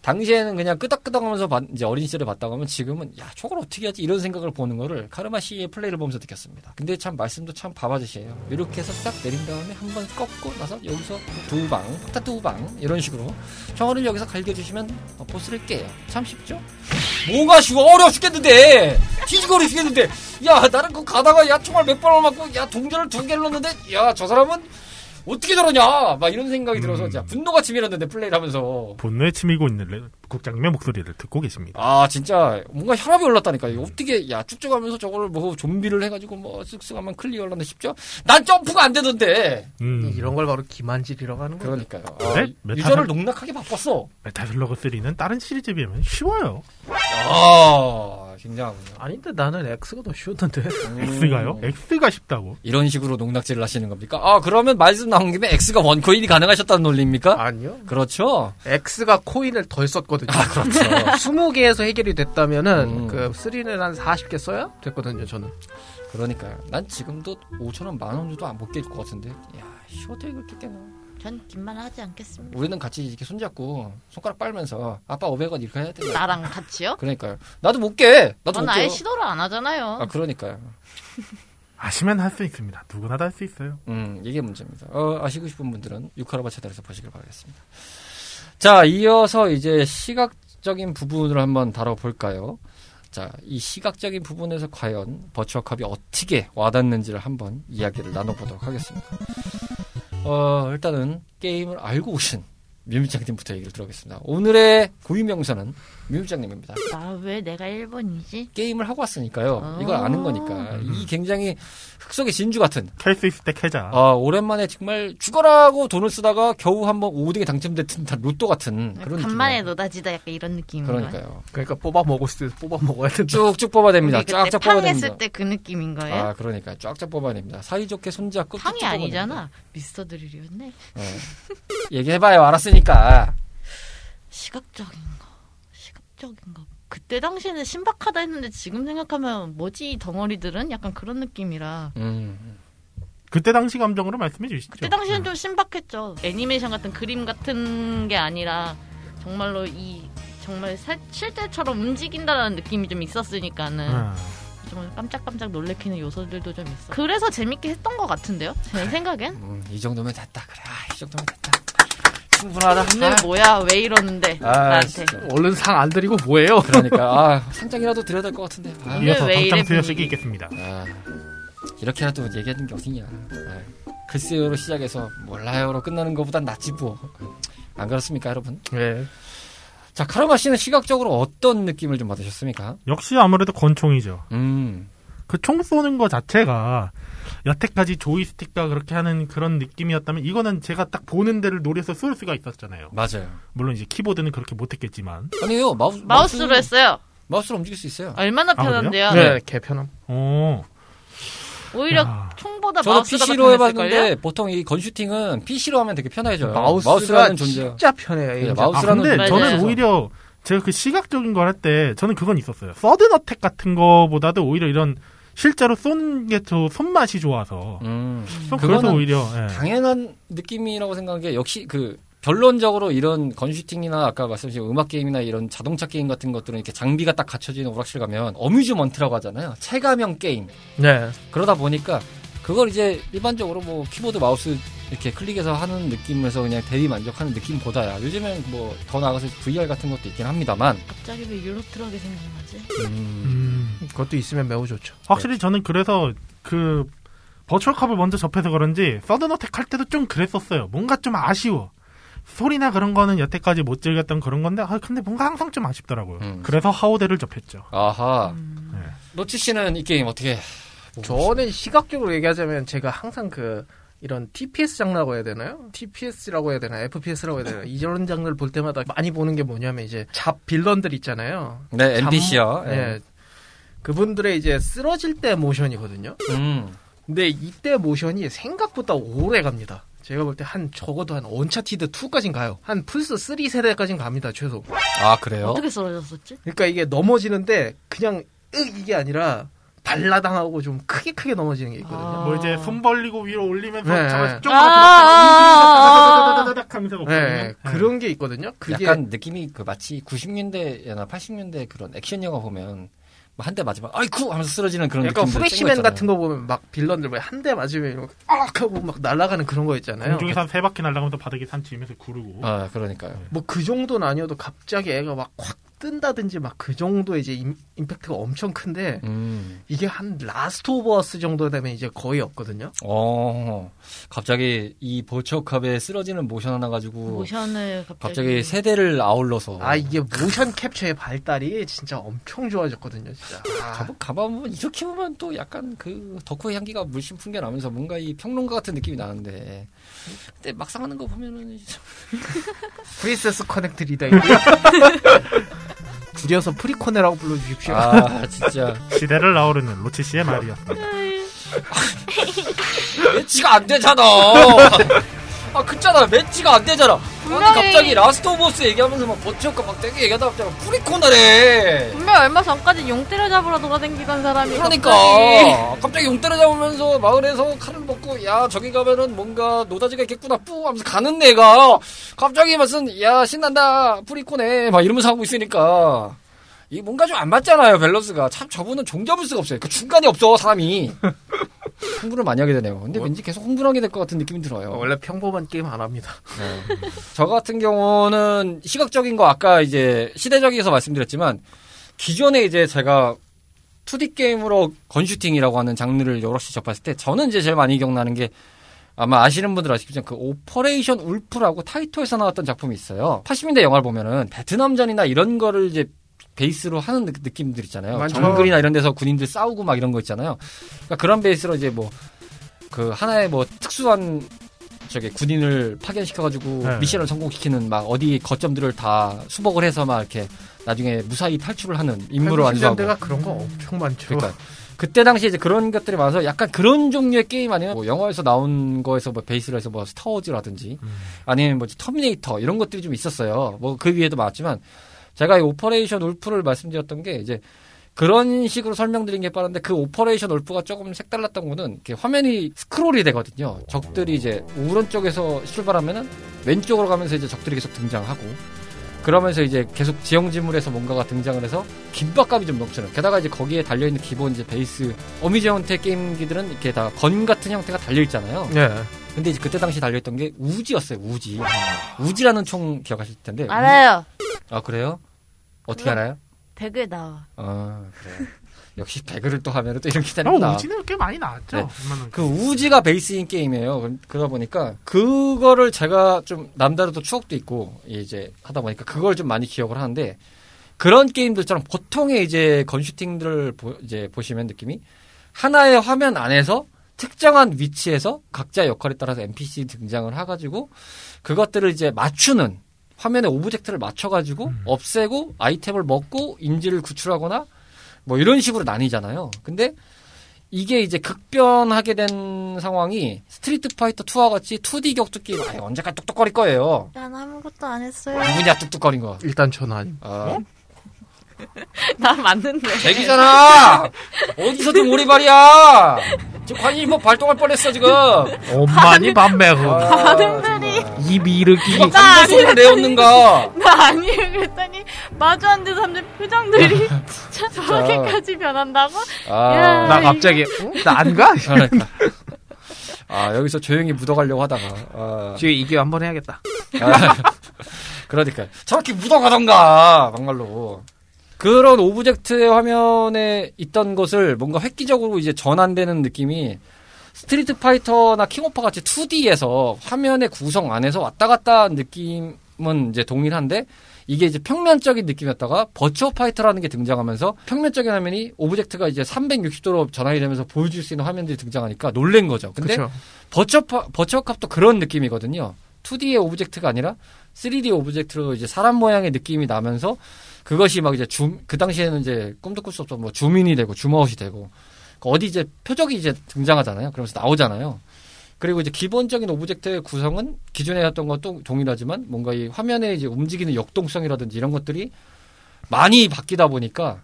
당시에는 그냥 끄덕끄덕하면서 봤- 이제 어린 시절에 봤다고 하면 지금은 야 저걸 어떻게 하지 이런 생각을 보는 거를 카르마 씨의 플레이를 보면서 느꼈습니다. 근데 참 말씀도 참 밥 아저씨예요. 이렇게 해서 딱 내린 다음에 한 번 꺾고 나서 여기서 두 방, 폭탄 두방 이런 식으로 총알을 여기서 갈겨주시면 어, 보스를 깨요. 참 쉽죠? 뭐가 쉬워 어려워 죽겠는데 뒤지게 어려워 죽겠는데 야 나는 그 가다가 야 총알 몇 발을 맞고 야 동전을 두 개를 넣는데 야 저 사람은 어떻게 저러냐 막 이런 생각이 들어서 음. 진짜 분노가 치밀었는데 플레이를 하면서 분노에 치밀고 있는 레- 국장님의 목소리를 듣고 계십니다. 아 진짜 뭔가 혈압이 올랐다니까 이거 어떻게 야 쭉쭉하면서 저거를 뭐 좀비를 해가지고 뭐 쓱쓱하면 clear 하려는데 쉽죠? 난 점프가 안 되던데 음, 이런 걸 바로 기만질이라고 하는 거예요. 그러니까요 아, 네? 메타를- 유저를 농락하기 바빴어 메탈슬러그 3는 다른 시리즈에 비하면 쉬워요. 아 굉장하군요 아닌데 나는 X가 더 쉬웠던데. 음. X가요? X가 쉽다고? 이런 식으로 농락질을 하시는 겁니까? 아 그러면 말씀 나온 김에 X가 one coin이 가능하셨다는 논리입니까? 아니요. 그렇죠 X가 coin을 덜 썼거든요. 아 그렇죠 20개에서 해결이 됐다면은 음. 그 3는 한 40개 써야 됐거든요, 저는. 그러니까요 난 지금도 5천 원 만원 줘도 안 못 깰 것 같은데 야 씨, 어떻게 그렇게 깨나 전 뒷말 하지 않겠습니다. 우리는 같이 이렇게 손잡고 손가락 빨면서 아빠 500원 이렇게 해야 돼 나랑 같이요? 그러니까요 나도 못 깨. 나도 전못 아예 깨요 시도를 안 하잖아요. 아 그러니까요 아시면 할 수 있습니다. 누구나 다 할 수 있어요. 음, 이게 문제입니다. 어, 아시고 싶은 분들은 유카라바 채널에서 보시길 바라겠습니다. 자, 이어서 이제 시각적인 부분을 한번 다뤄볼까요? 자, 이 시각적인 부분에서 과연 버추어컵이 어떻게 와닿는지를 한번 이야기를 나눠보도록 하겠습니다. 어, 일단은 게임을 알고 오신 뮤미장님부터 얘기를 들어보겠습니다. 오늘의 고유명사는 뮤미장님입니다. 나왜 내가 1번이지? 게임을 하고 왔으니까요. 아. 이걸 아는 거니까. 이 굉장히 흙속의 진주 같은 캘 수 있을 때 캐자. 아, 오랜만에 정말 죽어라고 돈을 쓰다가 겨우 한번 5등에 당첨됐던 다 로또 같은 그런 간만에 느낌이에요. 노다지다 약간 이런 느낌인 거예요. 그러니까요. 그러니까 뽑아 먹었을 때 뽑아 먹어야 된다. 쭉쭉 뽑아냅니다. 쫙쫙 팡 뽑아냅니다. 했을 때 그 느낌인 거예요? 아, 그러니까 쫙쫙 뽑아냅니다. 사이좋게 손잡고 팡이 아니잖아. 미스터 드릴이었네. 예. 얘기해봐요. 알았으니까. 시각적인 거. 그때 당시에는 신박하다 했는데 지금 생각하면 뭐지 이 덩어리들은 약간 그런 느낌이라 음. 그때 당시 감정으로 말씀해 주시죠. 그때 당시에는 좀 신박했죠. 애니메이션 같은 그림 같은 게 아니라 정말로 이 정말 살- 실제처럼 움직인다라는 느낌이 좀 있었으니까는 아, 정말 깜짝깜짝 놀래키는 요소들도 좀 있어. 그래서 재밌게 했던 것 같은데요? 제 생각엔 음, 이 정도면 됐다. 그래. 아, 이 정도면 됐다. 충분하다. 오늘 아, 뭐야 왜 이러는데 아, 나한테. 얼른 상 안 드리고 뭐예요? 그러니까 아, 상장이라도 드려야 될 것 같은데. 아, 오늘 이어서 왜 이래 당장 분위기. 있겠습니다. 아, 이렇게라도 얘기하는 게 어디냐. 아, 글쎄요로 시작해서 몰라요로 끝나는 것보단 낫지 뭐. 안 그렇습니까, 여러분? 네. 자, 카르마 씨는 시각적으로 어떤 느낌을 좀 받으셨습니까? 역시 아무래도 권총이죠. 음, 그 총 쏘는 거 자체가 여태까지 조이스틱과 그렇게 하는 그런 느낌이었다면 이거는 제가 딱 보는 데를 노려서 쏠 수가 있었잖아요. 맞아요. 물론 이제 키보드는 그렇게 못했겠지만. 아니에요, 마우스, 마우스로 마우스는- 했어요. 마우스로 움직일 수 있어요. 얼마나 그래요? 편한데요? 네, 개편함. 어. 오히려 야. 총보다 저도 마우스가 PC로 더 해봤는데 편했을걸요? 보통 이 건슈팅은 PC로 하면 되게 편해져요. 마우스가 라는 존재. 진짜 편해요. 네, 이거. 마우스- 아, 마우스라는 근데 맞아요. 저는 오히려 제가 그 시각적인 걸 할 때 저는 그건 있었어요. 서든 어택 같은 거보다도 오히려 이런 실제로 쏘는 게저 손맛이 좋아서 음, 좀 그래서 오히려 예. 당연한 느낌이라고 생각한 게 역시 그 결론적으로 이런 건슈팅이나 아까 말씀하신 음악 게임이나 이런 자동차 게임 같은 것들은 이렇게 장비가 딱 갖춰지는 오락실 가면 어뮤즈먼트라고 하잖아요. 체감형 게임. 네. 그러다 보니까 그걸 이제 일반적으로 뭐 키보드 마우스 이렇게 클릭해서 하는 느낌에서 그냥 대리 만족하는 느낌보다야 요즘엔 뭐 더 나아가서 VR 같은 것도 있긴 합니다만 갑자기 왜 유로트럭이 생각나지? 음, 음, 그것도 있으면 매우 좋죠. 확실히 저는 그래서 그 버추어캅을 먼저 접해서 그런지 서든 어택 할 때도 좀 그랬었어요. 뭔가 좀 아쉬워. 소리나 그런 거는 여태까지 못 즐겼던 그런 건데 아 근데 뭔가 항상 좀 아쉽더라고요. 음. 그래서 하오데를 접했죠. 아하 음. 네. 로치 씨는 이 게임 어떻게 저는 시각적으로 얘기하자면 제가 항상 그 이런 TPS 장르라고 해야 되나요? TPS라고 해야 되나? FPS라고 해야 되나? 이런 장르를 볼 때마다 많이 보는 게 뭐냐면 이제 잡 빌런들 있잖아요. 네 잠- NPC요 네. 그분들의 이제 쓰러질 때 모션이거든요. 음. 근데 이때 모션이 생각보다 오래 갑니다. 제가 볼 때 한 적어도 한 언차티드 2까진 가요. 한 플스 3 세대까진 갑니다 최소. 아 그래요? 어떻게 쓰러졌었지? 그러니까 이게 넘어지는데 그냥 으 이게 아니라 발라당하고 좀 크게 크게 넘어지는 게 있거든요. 아. 뭐 이제 손 벌리고 위로 올리면서 네. 잡아서 쫑 아. 다다다다다닥 하면서 네, 먹거든요. 그런 게 있거든요. 그게 약간 느낌이 그 마치 90년대나 80년대 그런 액션 영화 보면 뭐 한 대 맞으면 아이쿠 하면서 쓰러지는 그런 약간 짱 거 같은 거 보면 막 빌런들 뭐 한 대 맞으면 이렇게 악 하고 막 날아가는 그런 거 있잖아요. 공중에서 한 세 바퀴 날아가면서 바닥에 산 지면서 구르고. 아 그러니까요. 뭐 그 정도는 아니어도 갑자기 애가 막 확 뜬다든지 막 그 정도 이제 임, 임팩트가 엄청 큰데 음. 이게 한 라스트 오브 어스 정도 되면 이제 거의 없거든요. 어 갑자기 이 버추어캅에 쓰러지는 모션 하나 가지고 모션을 갑자기, 갑자기 세대를 아울러서 아 이게 모션 캡처의 발달이 진짜 엄청 좋아졌거든요, 진짜. 아, 가보, 가보면 이렇게 보면 또 약간 그 덕후의 향기가 물씬 풍겨나면서 뭔가 이 평론가 같은 느낌이 나는데 근데 막상 하는 거 보면은 프린세스 커넥트 리다이브 줄여서 프리코네라고 불러주십시오. 아 진짜 시대를 아우르는 로치 씨의 말이었습니다. 매치가 안 되잖아. 아 그잖아 매치가 안 되잖아. 분명히- 갑자기 라스트 오브 어스 얘기하면서 막 버추어가 막 되게 얘기하다 갑자기 프리코네래. 분명 얼마 전까지 용 때려잡으러 돌아다니던 사람이 그러니까. 갑자기. 갑자기 용 때려잡으면서 마을에서 칼을 먹고 야 저기 가면은 뭔가 노다지가 있겠구나 뿌! 하면서 가는 애가. 갑자기 무슨 야 신난다 프리코네 막 이러면서 하고 있으니까. 이 뭔가 좀 안 맞잖아요 밸런스가. 참 저분은 종 잡을 수가 없어요. 그 중간이 없어 사람이 흥분을 많이 하게 되네요 근데 왠지 계속 흥분하게 될 것 같은 느낌이 들어요 원래 평범한 게임 안 합니다. 네. 저 같은 경우는 시각적인 거 아까 이제 시대적에서 말씀드렸지만 기존에 이제 제가 2D 게임으로 건슈팅이라고 하는 장르를 여럿이 접했을 때 저는 이제 제일 많이 기억나는 게 아마 아시는 분들 아시겠지만 그 오퍼레이션 울프라고 타이토에서 나왔던 작품이 있어요. 80년대 영화를 보면은 베트남전이나 이런 거를 이제 베이스로 하는 느- 느낌들 있잖아요. 많죠. 정글이나 이런 데서 군인들 싸우고 막 이런 거 있잖아요. 그러니까 그런 베이스로 이제 뭐 그 하나의 뭐 특수한 저기 군인을 파견시켜가지고 네. 미션을 성공시키는 막 어디 거점들을 다 수복을 해서 막 이렇게 나중에 무사히 탈출을 하는 임무를 완수하고. 80년대가 그런 거 엄청 많죠. 그러니까 그때 당시 이제 그런 것들이 많아서 약간 그런 종류의 게임 아니면 뭐 영화에서 나온 거에서 뭐 베이스로 해서 뭐 스타워즈라든지 음. 아니면 뭐 터미네이터 이런 것들이 좀 있었어요. 뭐 그 위에도 많았지만 제가 이 오퍼레이션 울프를 말씀드렸던 게 이제 그런 식으로 설명드린 게 빠른데 그 오퍼레이션 울프가 조금 색달랐던 거는 화면이 스크롤이 되거든요. 적들이 이제 오른쪽에서 출발하면은 왼쪽으로 가면서 이제 적들이 계속 등장하고 그러면서 이제 계속 지형지물에서 뭔가가 등장을 해서 긴박감이 좀 넘치는. 게다가 이제 거기에 달려있는 기본 이제 베이스 어뮤즈 형태 게임기들은 이렇게 다 건 같은 형태가 달려있잖아요. 네. 근데 이제 그때 당시 달려있던 게 우지였어요, 우지. 우지라는 총 기억하실 텐데. 알아요. 아, 그래요? 어떻게 알아요? 배그에 나와. 아, 그래요. 역시 배그를 또 하면 또 이렇게 어, 되는구나. 우지는 꽤 많이 나왔죠. 네. 그 우지가 베이스인 게임이에요. 그- 그러다 보니까 그거를 제가 좀 남다른 또 추억도 있고 이제 하다 보니까 그걸 좀 많이 기억을 하는데 그런 게임들처럼 보통의 이제 건슈팅들을 보, 이제 보시면 느낌이 하나의 화면 안에서 특정한 위치에서 각자 역할에 따라서 NPC 등장을 해가지고 그것들을 이제 맞추는 화면에 오브젝트를 맞춰가지고 음. 없애고 아이템을 먹고 인질을 구출하거나 뭐 이런 식으로 나뉘잖아요. 근데 이게 이제 극변하게 된 상황이 스트리트 파이터 2와 같이 2D 격투 게임 아예 언제까지 뚝뚝거릴 거예요. 난 아무것도 안 했어요. 누구냐 뚝뚝거린 거. 일단 저는 아니. 아, 나 맞는데. 쟤잖아. 어디서 좀 오리발이야. 지금 관심법 발동할 뻔했어 지금. 옴마니 반메 아. 정말. 누가 이르기. 기침 소리를 내었는가? 나 아니에요. 그랬더니 마주 앉은 사람들 표정들이 진짜 저렇게까지 변한다고? 아, 야. 나 갑자기 나 안 가? 그러니까. 아 여기서 조용히 묻어가려고 하다가 아, 지금 이게 한번 해야겠다. 아, 그러니까 저렇게 묻어가던가 막말로 그런 오브젝트의 화면에 있던 것을 뭔가 획기적으로 이제 전환되는 느낌이 스트리트 파이터나 킹오파 같이 2D에서 화면의 구성 안에서 왔다 갔다 한 느낌은 이제 동일한데 이게 이제 평면적인 느낌이었다가 버추어 파이터라는 게 등장하면서 평면적인 화면이 object가 이제 360도로 전환이 되면서 보여줄 수 있는 화면들이 등장하니까 놀란 거죠. 근데 그렇죠. 버처 버처캅도 그런 느낌이거든요. 2D의 object가 아니라 3D object로 이제 사람 모양의 느낌이 나면서 그것이 막 이제 주, 그 당시에는 이제 꿈도 꿀 수 없어 뭐 주민이 되고 주머옷이 되고 그 어디 이제 표적이 이제 등장하잖아요. 그러면서 나오잖아요. 그리고 이제 기본적인 object의 구성은 기존에 했던 것도 동일하지만 뭔가 이 화면에 이제 움직이는 역동성이라든지 이런 것들이 많이 바뀌다 보니까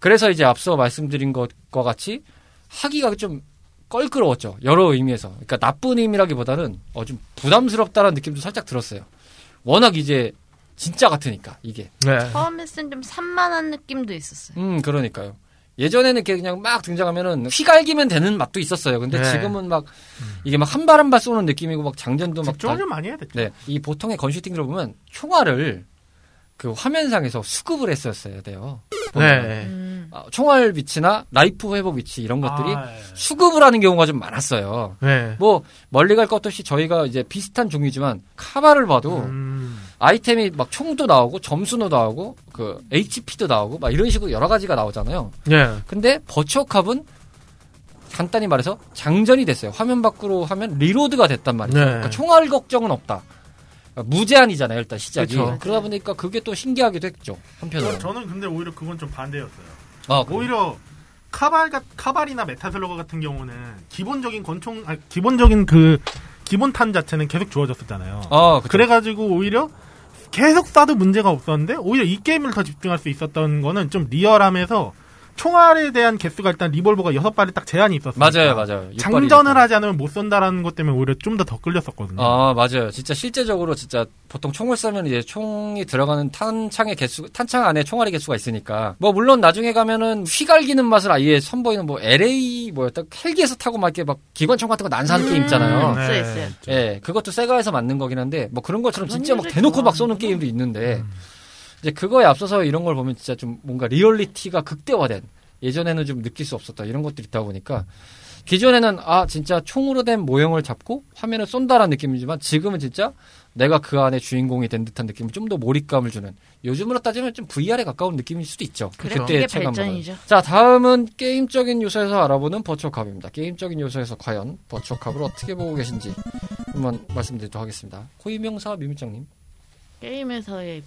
그래서 이제 앞서 말씀드린 것과 같이 하기가 좀 껄끄러웠죠. 여러 의미에서. 그러니까 나쁜 의미라기보다는 어, 좀 부담스럽다는 느낌도 살짝 들었어요. 워낙 이제 진짜 같으니까 이게. 네. 처음에는 좀 산만한 느낌도 있었어요. 음, 그러니까요. 예전에는 이렇게 그냥 막 등장하면은 휘갈기면 되는 맛도 있었어요. 근데 네. 지금은 막 이게 막 한 발 한 발 쏘는 느낌이고 막 장전도 막 집중을 다- 좀 많이 해야 됐죠. 네. 이 보통의 gun shooting들을 보면 총알을 그 화면상에서 수급을 했었어야 돼요. 보면. 네. 음. 아, 총알 위치나 life 회복 위치 이런 것들이 아, 예. 수급을 하는 경우가 좀 많았어요. 네. 뭐 멀리 갈 것 없이 저희가 이제 비슷한 종류지만 카발을 봐도 음. 아이템이 막 총도 나오고 점수도 나오고 그 HP도 나오고 막 이런 식으로 여러 가지가 나오잖아요. 네. 근데 버추어 캅은 간단히 말해서 장전이 됐어요. 화면 밖으로 하면 reload가 됐단 말이죠. 네. 그러니까 총알 걱정은 없다. 그러니까 무제한이잖아요, 일단 시작이. 그쵸. 그러다 보니까 그게 또 신기하기도 했죠. 한편으로. 저는 근데 오히려 그건 좀 반대였어요. 아? 오히려 카발 같- 카발이나 메탈슬러그 같은 경우는 기본적인 권총 아니, 기본적인 그 기본 탄 자체는 계속 주어졌었잖아요. 아. 그래가지고 오히려 계속 쏴도 문제가 없었는데 오히려 이 게임을 더 집중할 수 있었던 거는 좀 real함에서 총알에 대한 개수가 일단 리볼버가 여섯 발이 딱 제한이 있었어요. 맞아요, 맞아요. 장전을 하지 않으면 못 쏜다라는 것 때문에 오히려 좀 더 더 끌렸었거든요. 아, 맞아요. 진짜 실제적으로 진짜 보통 총을 쏘면 이제 총이 들어가는 탄창의 개수, 탄창 안에 총알의 개수가 있으니까. 뭐, 물론 나중에 가면은 휘갈기는 맛을 아예 선보이는 뭐, LA 뭐였다, 헬기에서 타고 막 이렇게 막 기관총 같은 거 난사하는 게임 있잖아요. 네. 있어요, 있어요. 예, 그것도 세가에서 만든 거긴 한데, 뭐 그런 것처럼 진짜 막 대놓고 막 쏘는. 게임도 있는데, 음. 이제 그거에 앞서서 이런 걸 보면 진짜 좀 뭔가 리얼리티가 극대화된, 예전에는 좀 느낄 수 없었다, 이런 것들이 있다 보니까, 기존에는 아, 진짜 총으로 된 모형을 잡고 화면을 쏜다라는 느낌이지만, 지금은 진짜 내가 그 안에 주인공이 된 듯한 느낌을 좀 더 몰입감을 주는, 요즘으로 따지면 좀 VR에 가까운 느낌일 수도 있죠. 그게 체감보다는. 발전이죠. 자, 다음은 게임적인 요소에서 알아보는 버추어캅입니다. 게임적인 요소에서 과연 버추어캅을 어떻게 보고 계신지 한번 말씀드리도록 하겠습니다. 고유명사 미미짱님. 게임에서의.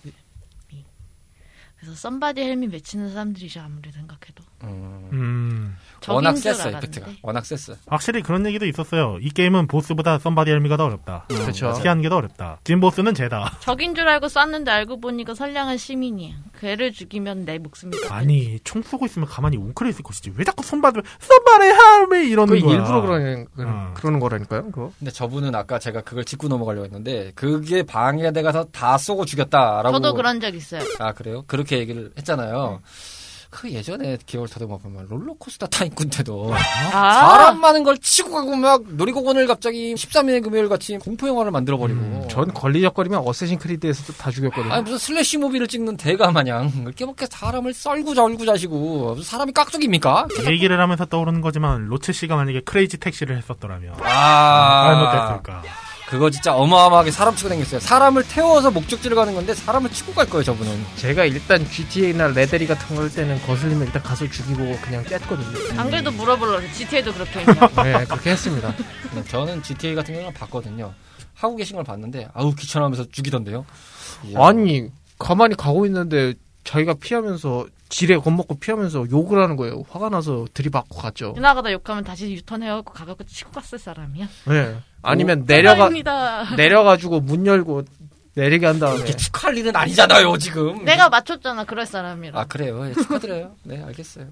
그래서 somebody help me 외치는 사람들이죠 아무리 생각해도. 음, 음. 적인 워낙 줄 셌어. effect가. 워낙 셌어. 확실히 그런 얘기도 있었어요. 이 게임은 보스보다 somebody help me가 더 어렵다. 그렇죠. 피하는 게 더 어렵다. 진 보스는 쟤다. 적인 줄 알고 쐈는데 알고 보니까 선량한 시민이야. 그 애를 죽이면 내 목숨이 다 아니 총 쏘고 있으면 가만히 웅크려 있을 것이지. 왜 자꾸 손바닥 somebody help me 이러는 그 거야. 일부러 그러는 그- 어. 그러는 거라니까요. 그거. 근데 저분은 아까 제가 그걸 짚고 넘어가려고 했는데, 그게 방해돼가서 다 쏘고 죽였다라고. 저도 그런 적 있어요. 아, 그래요? 그렇게 얘기를 했잖아요. 그 예전에 기억을 더듬어 보면 롤러코스터 타이쿤 때도 아, 사람 많은 걸 치고 가고 막 놀이공원을 갑자기 13일의 금요일 같이 공포 영화를 만들어 버리고 음, 전 걸리적거리면 어쌔신 크리드에서도 다 죽였거든요. 아니 무슨 slasher movie를 찍는 대가 마냥 이렇게 막 사람을 썰고 절고 자시고 무슨 사람이 깍두기입니까? 이 얘기를 하면서 떠오르는 거지만 로체 씨가 만약에 크레이지 택시를 했었더라면 아 잘못됐을까. 그거 진짜 어마어마하게 사람 치고 다녔어요. 사람을 태워서 목적지를 가는 건데 사람을 치고 갈 거예요 저분은. 제가 일단 GTA나 레데리 같은 거할 때는 거슬리면 일단 가서 죽이고 그냥 깼거든요. 안 그래도 물어보려고 GTA도 그렇게 했냐고. 네, 그렇게 했습니다. 네, 저는 GTA 같은 경우는 봤거든요. 하고 계신 걸 봤는데 아우 귀찮아하면서 죽이던데요. 이야. 아니 가만히 가고 있는데 자기가 피하면서 지뢰 겁먹고 피하면서 욕을 하는 거예요. 화가 나서 들이받고 갔죠. 지나가다 욕하면 다시 유턴해갖고 가갖고 치고 갔을 사람이야. 네. 아니면 내려가 사람입니다. 내려가지고 문 열고 내리게 한 다음에 이렇게 축하할 일은 아니잖아요 지금. 내가 맞췄잖아 그럴 사람이라. 아 그래요. 예, 축하드려요. 네 알겠어요.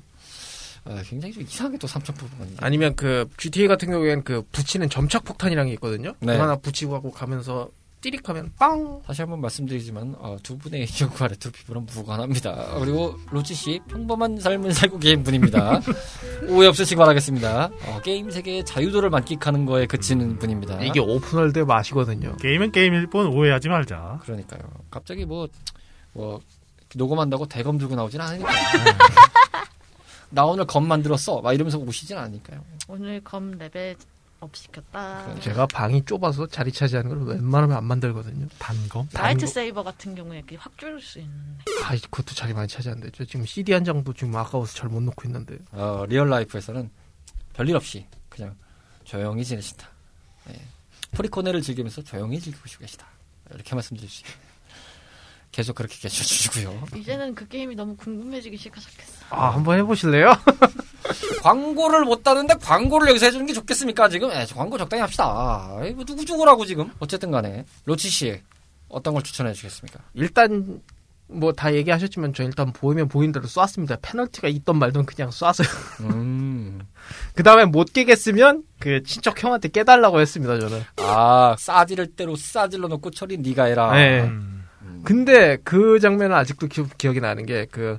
아, 굉장히 좀 이상하게 또 삼천 부분이. 아니면 그 GTA 같은 경우에는 그 붙이는 점착 폭탄이라는 게 있거든요. 네. 그거 하나 붙이고 하고 가면서 띠릭하면 빵. 다시 한번 말씀드리지만 어, 두 분의 기억과 레트로 피부는 무관합니다. 그리고 로치 씨 평범한 삶을 살고 계신 분입니다. 오해 없으시기 바라겠습니다. 어, 게임 세계의 자유도를 만끽하는 거에 그치는 분입니다. 이게 open world의 맛이거든요. 게임은 게임일 뿐 오해하지 말자. 그러니까요. 갑자기 뭐, 뭐, 녹음한다고 대검 들고 나오진 않으니까요. 나 오늘 검 만들었어. 막 이러면서 오시진 않으니까요. 오늘 검 level up 시켰다. 제가 방이 좁아서 자리 차지하는 걸 웬만하면 안 만들거든요. 단검. light saber 같은 경우에 이렇게 확 줄일 수 있는데. 아, 그것도 자리 많이 차지하는데 저 지금 CD 한 장도 지금 아까워서 잘 못 놓고 있는데. 어, real life에서는 별일 없이 그냥 조용히 지내신다. 예. 프리코네를 즐기면서 조용히 즐기고 계시다. 이렇게 말씀드릴 수 있어요. 계속 그렇게 계셔주시고요. 이제는 그 게임이 너무 궁금해지기 시작했어. 아, 한번 해보실래요? 광고를 못 따는데 광고를 여기서 해주는 게 좋겠습니까 지금? 에, 광고 적당히 합시다. 뭐 누구 죽으라고 지금? 어쨌든 간에 로치 씨 어떤 걸 추천해 주겠습니까? 일단 뭐 다 얘기하셨지만 저 일단 보이면 보인 대로 쐈습니다. 페널티가 있던 말던 그냥 쐈어요. 음. 그 다음에 못 깨겠으면 그 친척 형한테 깨달라고 했습니다. 저는. 아 싸지를 대로 싸질러 놓고 처리 네가 해라. 네. 음. 근데 그 장면은 아직도 기, 기억이 나는 게 그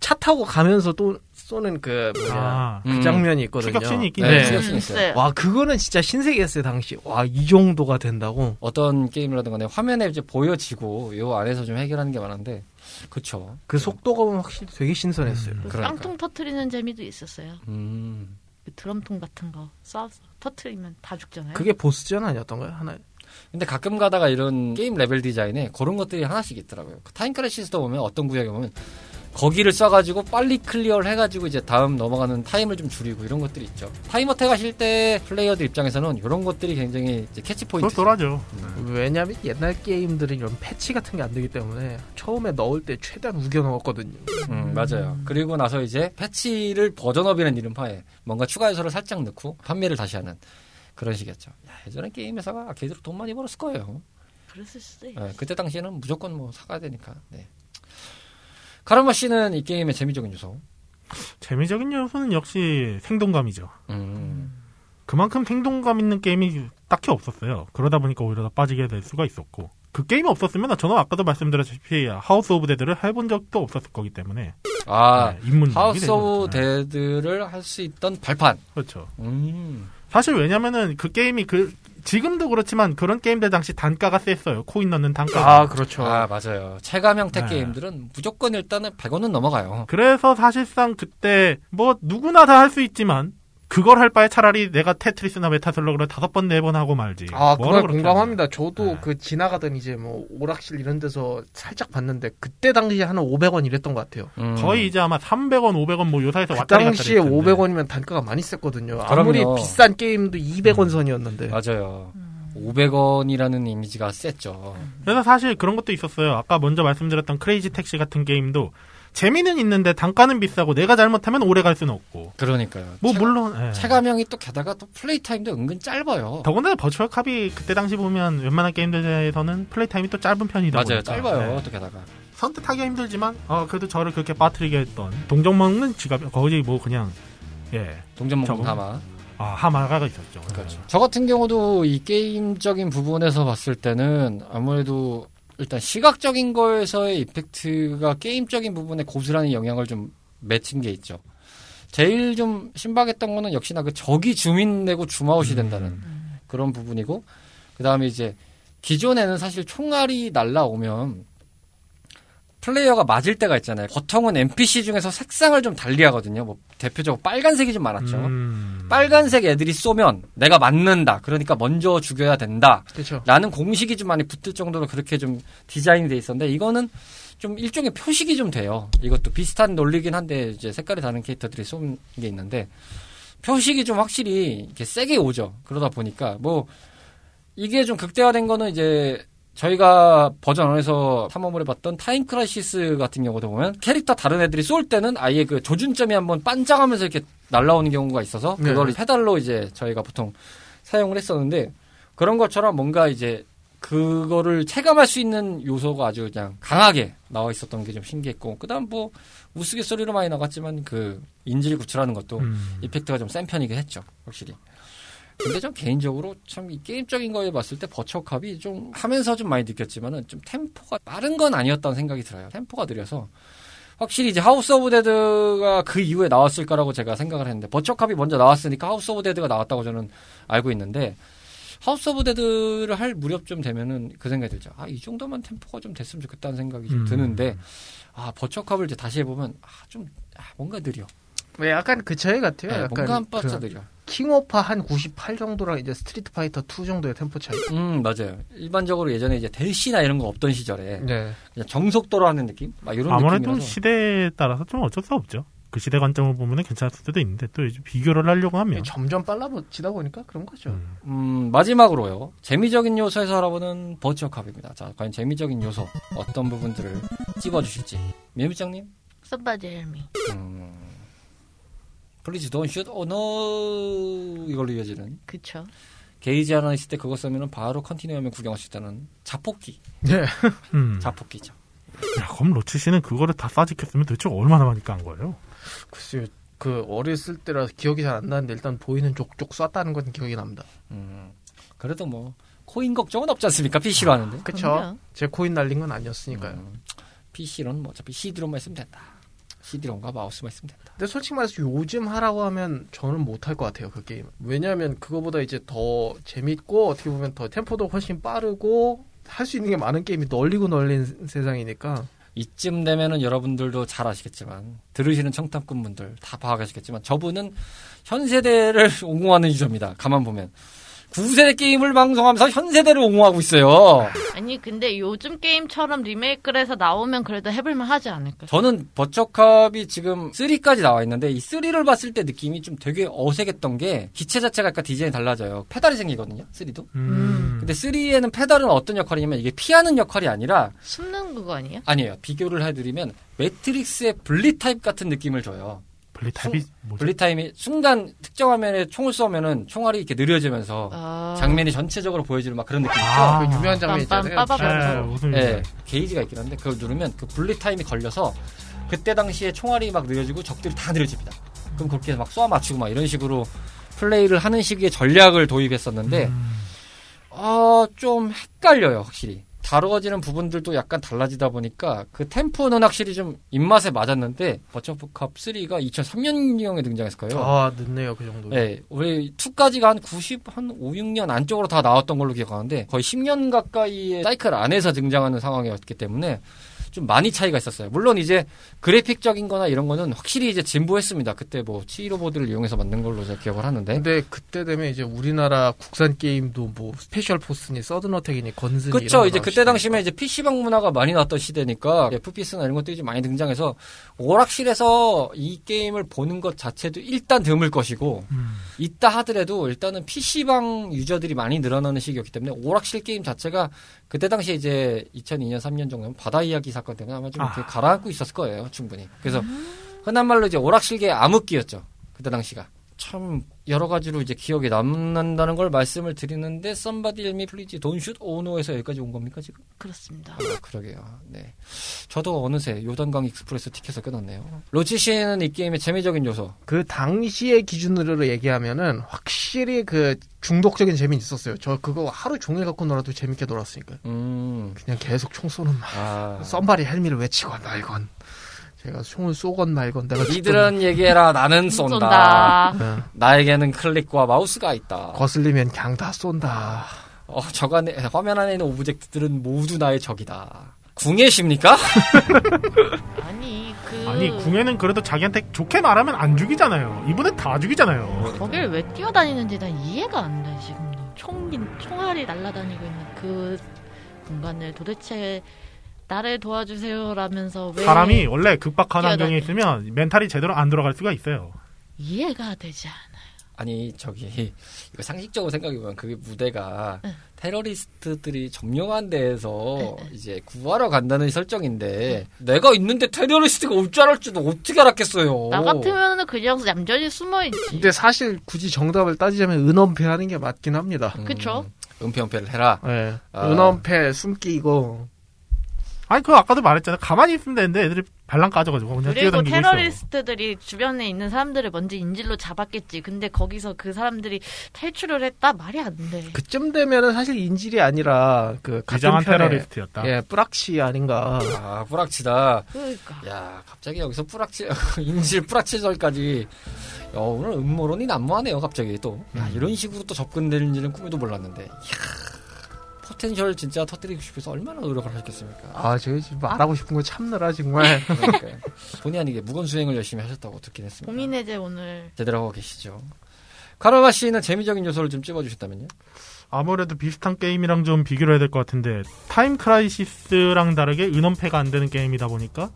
차 타고 가면서 또 쏘는 그 뭐냐 아, 그 음. 장면이 있거든요. 추격신이 있긴 네, 네. 추격신 있어요. 와 그거는 진짜 신세계였어요 당시. 와 이 정도가 된다고. 어떤 게임이라든 간에 화면에 이제 보여지고 요 안에서 좀 해결하는 게 많은데 그쵸. 그 속도감은 확실히 되게 신선했어요. 음. 그 그러니까. 깡통 터트리는 재미도 있었어요. 음. 그 드럼통 같은 거 쏴서 터트리면 다 죽잖아요. 그게 보스전 아니었던가요? 하나. 근데 가끔 가다가 이런 게임 레벨 디자인에 그런 것들이 하나씩 있더라고요. 그 타임 크라이시스도 보면 어떤 구역에 보면 거기를 쏴가지고 빨리 clear를 해가지고 이제 다음 넘어가는 타임을 좀 줄이고 이런 것들이 있죠. time attack 하실 때 플레이어들 입장에서는 이런 것들이 굉장히 이제 catch point. 그렇더라죠. 왜냐면 옛날 게임들은 이런 patch 같은 게 안 되기 때문에 처음에 넣을 때 최대한 우겨 넣었거든요. 음, 맞아요. 그리고 나서 이제 patch를 version up이라는 이름하에 뭔가 추가 요소를 살짝 넣고 판매를 다시 하는 그런 식이었죠. 야, 예전에 게임 회사가 아케이드로 돈 많이 벌었을 거예요. 그랬을 수도 있 예, 그때 당시에는 무조건 뭐 사가야 되니까. 네. 카르마 씨는 이 게임의 재미적인 요소. 재미적인 요소는 역시 생동감이죠. 음. 그만큼 생동감 있는 게임이 딱히 없었어요. 그러다 보니까 오히려 더 빠지게 될 수가 있었고. 그 게임이 없었으면 저는 아까도 말씀드렸다시피 하우스 오브 데드를 해본 적도 없었을 거기 때문에 아, 네, 입문 하우스 오브 데 데드를 할 수 있던 발판. 그렇죠. 음. 사실 왜냐면은 그 게임이 그 지금도 그렇지만 그런 게임들 당시 단가가 셌어요. 코인 넣는 단가가. 아 그렇죠. 아, 맞아요. 체감 형태 네. 게임들은 무조건 일단은 100원은 넘어가요. 그래서 사실상 그때 뭐 누구나 다 할 수 있지만 그걸 할 바에 차라리 내가 테트리스나 메타슬러그를 다섯 번 네 번 하고 말지. 아, 그걸 공감합니다. 저도 네. 그 지나가던 이제 뭐 오락실 이런 데서 살짝 봤는데 그때 당시에 한 500원 이랬던 것 같아요. 음. 하냐. 거의 이제 아마 300원, 500원 뭐 요 사이에서 그 왔다 갔다 당시에 했을 텐데. 500원이면 단가가 많이 셌거든요. 아무리 그럼요. 비싼 게임도 200원 선이었는데. 맞아요. 음. 500원이라는 이미지가 셌죠. 그래서 사실 그런 것도 있었어요. 아까 먼저 말씀드렸던 크레이지 택시 같은 게임도 재미는 있는데 단가는 비싸고 내가 잘못하면 오래 갈 수는 없고. 그러니까요. 뭐 체- 물론 예. 체감형이 또 게다가 또 플레이 타임도 은근 짧아요. 더군다나 버추어 캅이 그때 당시 보면 웬만한 게임들에서는 플레이 타임이 또 짧은 편이다 맞아요. 보니까. 짧아요. 네. 또 게다가. 선택하기 힘들지만 어, 그래도 저를 그렇게 빠뜨리게 했던 동전 먹는 지갑 거의 뭐 그냥 예. 동전 먹는. 담아. 아, 하마가 있었죠. 그렇죠. 저 같은 경우도 이 게임적인 부분에서 봤을 때는 아무래도 일단 시각적인 거에서의 이펙트가 게임적인 부분에 고스란히 영향을 좀 맺힌 게 있죠. 제일 좀 신박했던 거는 역시나 그 적이 주민 내고 줌아웃이 된다는 그런 부분이고 그 다음에 이제 기존에는 사실 총알이 날라오면 플레이어가 맞을 때가 있잖아요. 보통은 NPC 중에서 색상을 좀 달리하거든요. 뭐 대표적으로 빨간색이 좀 많았죠. 음. 빨간색 애들이 쏘면 내가 맞는다. 그러니까 먼저 죽여야 된다. 그렇죠. 라는 공식이 좀 많이 붙을 정도로 그렇게 좀 디자인이 돼 있었는데 이거는 좀 일종의 표식이 좀 돼요. 이것도 비슷한 논리긴 한데 이제 색깔이 다른 캐릭터들이 쏘는 게 있는데 표식이 좀 확실히 이렇게 세게 오죠. 그러다 보니까 뭐 이게 좀 극대화된 거는 이제 저희가 버전 1에서 탐험을 해봤던 타임 크라시스 같은 경우도 보면 캐릭터 다른 애들이 쏠 때는 아예 그 조준점이 한번 반짝하면서 이렇게 날라오는 경우가 있어서 네. 그걸 페달로 이제 저희가 보통 사용을 했었는데 그런 것처럼 뭔가 이제 그거를 체감할 수 있는 요소가 아주 그냥 강하게 나와 있었던 게 좀 신기했고 그다음 뭐 우스갯소리로 많이 나갔지만 그 인질 구출하는 것도 음. effect가 좀 센 편이긴 했죠 확실히 근데 좀 개인적으로 참 이 게임적인 거에 봤을 때 버추어 캅이 좀 하면서 좀 많이 느꼈지만은 좀 템포가 빠른 건 아니었다는 생각이 들어요 템포가 느려서 확실히 이제 하우스 오브 데드가 그 이후에 나왔을 거라고 제가 생각을 했는데 버추어 캅이 먼저 나왔으니까 하우스 오브 데드가 나왔다고 저는 알고 있는데 하우스 오브 데드를 할 무렵쯤 되면은 그 생각이 들죠. 아, 이 정도만 템포가 좀 됐으면 좋겠다는 생각이 좀 음. 드는데, 아, 버추어 캅을 이제 다시 해보면, 아, 좀, 아, 뭔가 느려. 왜 약간 그 차이 같아요. 네, 뭔가 한 약간 빠져 그 느려. 킹오파 한 98 정도랑 이제 스트리트 파이터 2 정도의 템포 차이. 음, 맞아요. 일반적으로 예전에 이제 대시나 이런 거 없던 시절에, 네. 그냥 정속도로 하는 느낌? 막 이런 아무래도 느낌이라서. 시대에 따라서 좀 어쩔 수 없죠. 그 시대 관점을 보면 괜찮을 수도 있는데 또 이제 비교를 하려고 하면 점점 빨라지다 보니까 그런 거죠. 음. 음, 마지막으로요. 재미적인 요소에서 알아보는 버추어 캅입니다. 자, 과연 재미적인 요소 어떤 부분들을 찝어주실지. Somebody help me. 음, please don't shoot, oh, no 이걸로 이어지는 그쵸. 게이지 하나 있을 때 그거 쓰면 바로 continue하면 구경할 수 있다는 자폭기. 네. 음. 자폭기죠. 야, 그럼 로치 씨는 그거를 다 쏴제꼈으면 도대체 얼마나 많이 깐 거예요? 글쎄요. 그 어렸을 때라 기억이 잘 안 나는데 일단 보이는 족족 쐈다는 건 기억이 납니다. 음, 그래도 뭐 코인 걱정은 없지 않습니까? PC로 하는데. 그쵸? 그럼요. 제 코인 날린 건 아니었으니까요. 음, PC로는 뭐 어차피 CD로만 있으면 된다. CD로인가 마우스만 있으면 된다. 근데 솔직히 말해서 요즘 하라고 하면 저는 못할 것 같아요 그 게임. 왜냐하면 그거보다 이제 더 재밌고 어떻게 보면 더 템포도 훨씬 빠르고 할 수 있는 게 많은 게임이 널리고 널린 세상이니까. 이쯤 되면은 여러분들도 잘 아시겠지만 들으시는 청탐꾼 분들 다 파악하시겠지만 저분은 현 세대를 옹호하는 유저입니다. 가만 보면 9세대 게임을 방송하면서 현 세대를 옹호하고 있어요. 아니 근데 요즘 게임처럼 리메이크를 해서 나오면 그래도 해볼만 하지 않을까? 저는 버처캅이 지금 3까지 나와 있는데 이 3를 봤을 때 느낌이 좀 되게 어색했던 게 기체 자체가 약간 디자인이 달라져요. 페달이 생기거든요. 3도. 음. 근데 3에는 페달은 어떤 역할이냐면 이게 피하는 역할이 아니라 숨는 그거 아니에요? 아니에요. 비교를 해드리면 매트릭스의 bullet time 같은 느낌을 줘요. bullet time이 뭐죠? bullet time이 순간 특정 화면에 총을 쏘면은 총알이 이렇게 느려지면서 아... 장면이 전체적으로 보여지는 막 그런 느낌 있죠. 아. 그 유명한 장면 있잖아요. 네, 예, 게이지가 있긴 한데 그걸 누르면 그 bullet time이 걸려서 그때 당시에 총알이 막 느려지고 적들이 다 느려집니다. 그럼 그렇게 막 쏘아 맞추고 막 이런 식으로 플레이를 하는 식의 전략을 도입했었는데 음. 어, 좀 헷갈려요, 확실히. 다루어지는 부분들도 약간 달라지다 보니까 그 템포는 확실히 좀 입맛에 맞았는데 버추어 캅 3가 2003년경에 등장했을 거예요. 아 늦네요 그 정도. 네, 우리 2까지가 한 90, 한 5, 6년 안쪽으로 다 나왔던 걸로 기억하는데 거의 10년 가까이의 사이클 안에서 등장하는 상황이었기 때문에 좀 많이 차이가 있었어요. 물론 이제 그래픽적인 거나 이런 거는 확실히 이제 진보했습니다. 그때 뭐 치히로 보드를 이용해서 만든 걸로 제가 기억을 하는데. 근데 그때 되면 이제 우리나라 국산 게임도 뭐 스페셜 포스니 서든어택이니. 이런 거 이제 그때. 당시면 이제 PC방 문화가 많이 나왔던 시대니까 FPS나 이런 것들이 좀 많이 등장해서 오락실에서 이 게임을 보는 것 자체도 일단 드물 것이고 음. 있다 하더라도 일단은 PC방 유저들이 많이 늘어나는 시기였기 때문에 오락실 게임 자체가 그때 당시에 이제 2002년 3년 정도면 바다 이야기 사건 때문에 아마 좀 이렇게 아. 가라앉고 있었을 거예요. 충분히. 그래서 흔한 말로 이제 오락실계 암흑기였죠. 그때 당시가. 참 여러 가지로 이제 기억에 남는다는 걸 말씀을 드리는데 썸바디 일미 플리지 돈슛 오노에서 여기까지 온 겁니까 지금? 그렇습니다. 아, 그러게요. 네. 저도 어느새 요단강 express 티켓을 끊었네요. 로치 씨는 이 게임의 재미적인 요소. 그 당시의 기준으로 얘기하면은 확실히 그 중독적인 재미는 있었어요. 저 그거 하루 종일 갖고 놀아도 재밌게 놀았으니까. 음. 그냥 계속 총 쏘는 말. 아. somebody help me를 외치건 말건. 제가 총을 쏘건 말건 내가 니들은 얘기해라. 나는 쏜다. 쏜다. 네. 나에게는 클릭과 마우스가 있다. 거슬리면 그냥 다 쏜다. 어, 저간에 화면 안에 있는 object들은 모두 나의 적이다. 궁예십니까? 아니 그 아니 궁예는 그래도 자기한테 좋게 말하면 안 죽이잖아요. 이분은 다 죽이잖아요. 거길 왜 뛰어다니는지 난 이해가 안 돼 지금도 총긴 총알이 날아다니고 있는 그 공간을 도대체 나를 도와주세요라면서 왜 사람이 원래 극박한 환경에 있으면 멘탈이 제대로 안 돌아갈 수가 있어요. 이해가 되지 않아. 아니 저기 이거 상식적으로 생각해보면 그게 무대가 응. 테러리스트들이 점령한 데에서 이제 구하러 간다는 설정인데 내가 있는데 테러리스트가 올 줄 알았지도 어떻게 알았겠어요. 나 같으면은 그냥 얌전히 숨어 있지. 근데 사실 굳이 정답을 따지자면 은엄패 하는 게 맞긴 합니다. 음, 그쵸? 은폐 은폐를 해라. 예. 아. 은엄패 숨기 이거 아니 그거 아까도 말했잖아요. 가만히 있으면 되는데 애들이 발랑 까져가지고 그냥 그리고 뛰어다니고 있어. 테러리스트들이 주변에 있는 사람들을 먼저 인질로 잡았겠지. 근데 거기서 그 사람들이 탈출을 했다? 말이 안 돼. 그쯤 되면은 사실 인질이 아니라 그 같은 테러리스트였다. 예, 뿌락치 아닌가. 아 뿌락치다. 그러니까. 야 갑자기 여기서 뿌락치 인질 뿌락치설까지 야, 오늘 음모론이 난무하네요 갑자기 또 야, 이런 식으로 또 접근되는지는 꿈에도 몰랐는데 이야, potential 진짜 터뜨리고 싶어서 얼마나 노력을 하셨겠습니까 아, 제가 지금 말하고 싶은 거 참느라 정말. 그러니까요. 본의 아니게 묵언 수행을 열심히 하셨다고 듣긴 했습니다 고민의 제 오늘 제대로 하고 계시죠 카르마 씨는 재미적인 요소를 좀 찝어주셨다면요 아무래도 비슷한 게임이랑 좀 비교를 해야 될 것 같은데 Time Crisis랑 다르게 은엄폐가 안 되는 게임이다 보니까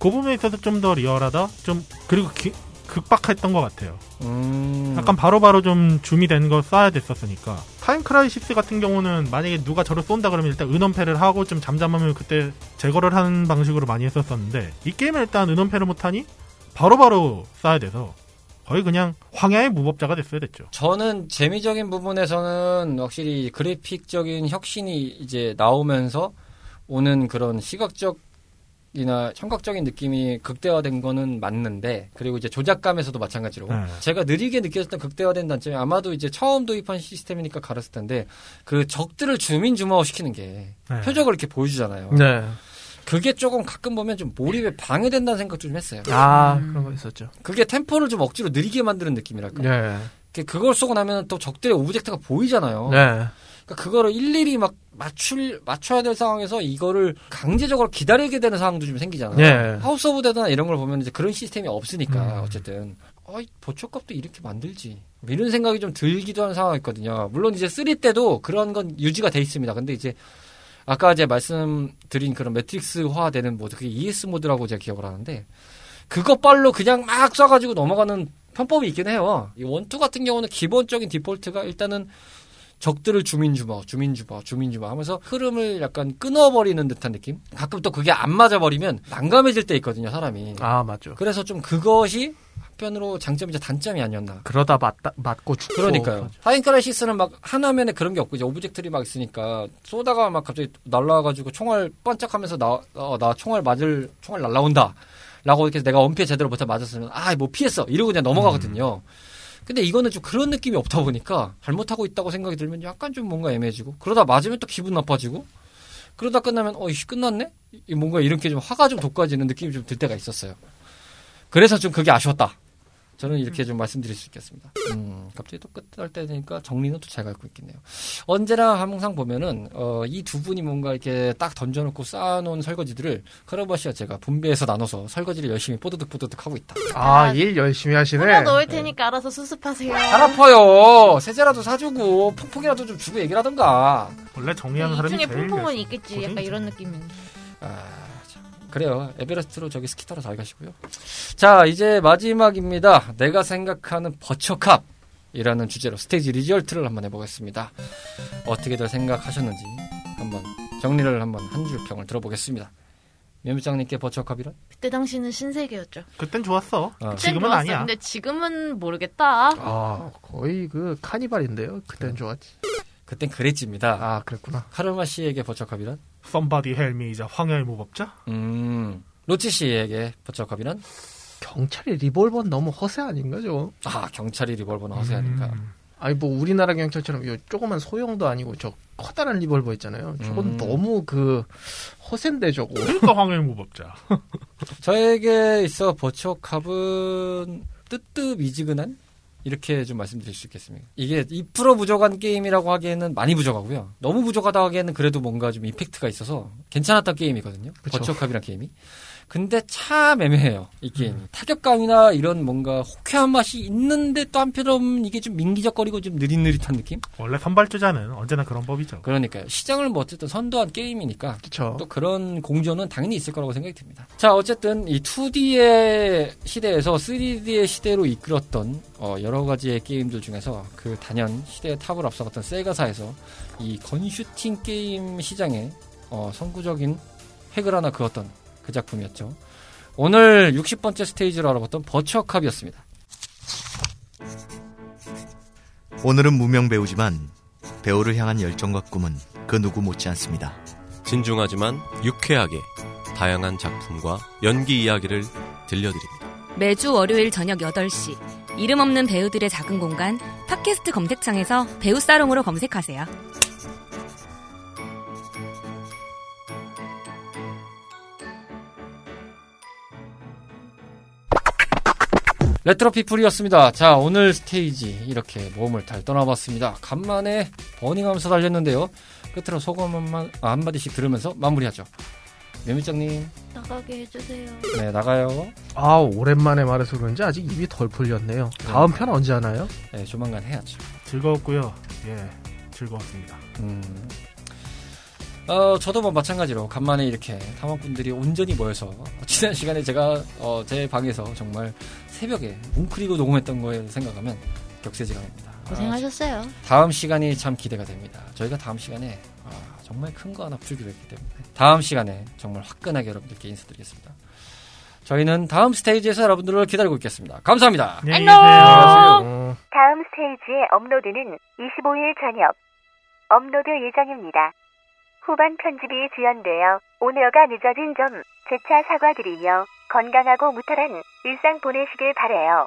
그 부분에 있어서 좀 더 리얼하다. 좀 그리고 기- 극박했던 것 같아요. 음. 약간 바로바로 좀 줌이 된거 쏴야 됐었으니까. Time Crisis 같은 경우는 만약에 누가 저를 쏜다 그러면 일단 은엄폐를 하고 좀 잠잠하면 그때 제거를 하는 방식으로 많이 했었었는데 이 게임은 일단 은엄폐를 못하니 바로바로 쏴야 돼서 거의 그냥 황야의 무법자가 됐어야 됐죠. 저는 재미적인 부분에서는 확실히 그래픽적인 혁신이 이제 나오면서 오는 그런 시각적 이나 청각적인 느낌이 극대화된 거는 맞는데 그리고 이제 조작감에서도 마찬가지로 네. 제가 느리게 느꼈던 극대화된 단점이 아마도 이제 처음 도입한 시스템이니까 가렸을 텐데 그 적들을 주민 주마화 시키는 게 네. 표적을 이렇게 보여주잖아요. 네. 그게 조금 가끔 보면 좀 몰입에 방해된다는 생각도 좀 했어요. 아 음. 그런 거 있었죠. 그게 템포를 좀 억지로 느리게 만드는 느낌이랄까. 네. 그- 그걸 쏘고 나면 또 적들의 object가 보이잖아요. 네. 그러니까 그거를 일일이 막 맞출 맞춰야 될 상황에서 이거를 강제적으로 기다리게 되는 상황도 좀 생기잖아요. 네. House of Dead나 이런 걸 보면 이제 그런 시스템이 없으니까 음. 어쨌든 어이 보초값도 이렇게 만들지 뭐 이런 생각이 좀 들기도 하는 상황이거든요. 물론 이제 3 때도 그런 건 유지가 돼 있습니다. 근데 이제 아까 이제 말씀드린 그런 매트릭스화되는 모드 그게 ES 모드라고 제가 기억을 하는데 그것 빨로 그냥 막 쏴가지고 넘어가는 편법이 있긴 해요. 이 원투 같은 경우는 기본적인 디폴트가 일단은 적들을 주민주마, 주민주마, 주민주마 하면서 흐름을 약간 끊어버리는 듯한 느낌? 가끔 또 그게 안 맞아버리면 난감해질 때 있거든요, 사람이. 아 맞죠. 그래서 좀 그것이 한편으로 장점이자 단점이 아니었나. 그러다 맞다 맞고 죽고. 그러니까요. Time Crisis는 막 한 화면에 그런 게 없고 이제 object들이 막 있으니까 쏘다가 막 갑자기 날라와가지고 총알 반짝하면서 나, 어, 나 총알 맞을 총알 날라온다. 라고 이렇게 내가 은폐 제대로 못해 맞았으면 아 뭐 피했어 이러고 그냥 넘어가거든요. 근데 이거는 좀 그런 느낌이 없다 보니까 잘못하고 있다고 생각이 들면 약간 좀 뭔가 애매해지고 그러다 맞으면 또 기분 나빠지고 그러다 끝나면 어 이씨 끝났네 이 뭔가 이렇게 좀 화가 좀 돋궈지는 느낌이 좀 들 때가 있었어요. 그래서 좀 그게 아쉬웠다. 저는 이렇게 좀 말씀드릴 수 있겠습니다. 음, 갑자기 또 끝날 때 되니까 정리는 또 잘 갖고 있겠네요. 언제나 항상 보면은 어, 이 두 분이 뭔가 이렇게 딱 던져놓고 쌓아놓은 설거지들을 카라바시와 제가 분배해서 나눠서 설거지를 열심히 뽀드득 뽀드득 하고 있다. 아일 열심히 하시네. 뿌려 넣을 테니까 알아서 수습하세요. 잘 아파요. 세제라도 사주고 퐁퐁이라도 좀 주고 얘기를 하던가. 원래 정리하는 이 사람이 중에 제일 퐁퐁은 있겠지. 약간. 이런 느낌인. 아, 참. 그래요. 에베레스트로 저기 스키 타러 잘 가시고요. 자, 이제 마지막입니다. 내가 생각하는 Virtua Cop 이라는 주제로 stage result를 한번 해보겠습니다. 어떻게들 생각하셨는지 한번 정리를 한번 한 줄 평을 들어보겠습니다. 면부장님께 Virtua Cop이란? 그때 당시는 신세계였죠. 그땐 좋았어. 어. 그땐 지금은 좋았어. 아니야. 근데 지금은 모르겠다. 아 거의 그 카니발인데요. 그땐 좋았지. 그땐 그랬지입니다. 아 그랬구나. 카르마 씨에게? Somebody help me이자 황야의 무법자? 음, 로치 씨에게 버처캅이란? 경찰이 리볼버는 너무 허세 아닌가 죠 아, 경찰이 리볼버는 허세하니까. 음. 아니 뭐 우리나라 경찰처럼 요 조그만 소형도 아니고 저 커다란 리볼버 있잖아요. 저건 음. 너무 그 허세인데 저거. 그러니까 황야의 무법자. 저에게 있어 버처캅은 뜨뜻 미지근한 이렇게 좀 말씀드릴 수 있겠습니다. 이게 2% 부족한 게임이라고 하기에는 많이 부족하고요. 너무 부족하다 하기에는 그래도 뭔가 좀 이펙트가 있어서 괜찮았던 게임이거든요. 그쵸. 버처캅이란 게임이. 근데 참 애매해요. 이 게임이. 타격감이나 이런 뭔가 호쾌한 맛이 있는데 또 한편으로는 이게 좀 민기적거리고 좀 느릿느릿한 느낌? 원래 선발주자는 언제나 그런 법이죠. 그러니까요. 시장을 뭐 어쨌든 선도한 게임이니까 그쵸. 또 그런 공조는 당연히 있을 거라고 생각이 듭니다. 자, 어쨌든 이 2D의 시대에서 3D의 시대로 이끌었던 어, 여러 가지의 게임들 중에서 그 단연 시대의 탑을 앞서갔던 세가사에서 이 건슈팅 게임 시장에 어, 선구적인 획을 하나 그었던 그 작품이었죠. 오늘 60번째 스테이지로 알아봤던 버처캅이었습니다. 오늘은 무명 배우지만 배우를 향한 열정과 꿈은 그 누구 못지 않습니다. 진중하지만 유쾌하게 다양한 작품과 연기 이야기를 들려드립니다. 매주 월요일 저녁 8시 이름 없는 배우들의 작은 공간 팟캐스트 검색창에서 배우 사롱으로 검색하세요. 레트로 피플이었습니다. 자, 오늘 스테이지 이렇게 모험을 잘 떠나봤습니다. 간만에 버닝하면서 달렸는데요. 끝으로 소감 한마, 아, 한마디씩 들으면서 마무리하죠. 면미장님, 나가게 해주세요. 네, 나가요. 아 오랜만에 말해서 그런지 아직 입이 덜 풀렸네요. 다음 편 언제 하나요? 네, 조만간 해야죠. 즐거웠고요. 예, 즐거웠습니다. 음. 어, 저도 뭐 마찬가지로 간만에 이렇게 탐험꾼들이 온전히 모여서 지난 시간에 제가 어, 제 방에서 정말 새벽에 뭉클이고 녹음했던 거에 생각하면 격세지감입니다. 고생하셨어요. 아, 다음 시간이 참 기대가 됩니다. 저희가 다음 시간에 아, 정말 큰 거 하나 풀기로 했기 때문에 다음 시간에 정말 화끈하게 여러분들께 인사드리겠습니다. 저희는 다음 스테이지에서 여러분들을 기다리고 있겠습니다. 감사합니다. 안녕! 계세요. 어, 다음 스테이지의 업로드는 25일 저녁 업로드 예정입니다. 후반 편집이 지연되어 오늘가 늦어진 점 재차 사과드리며 건강하고 무탈한 일상 보내시길 바래요.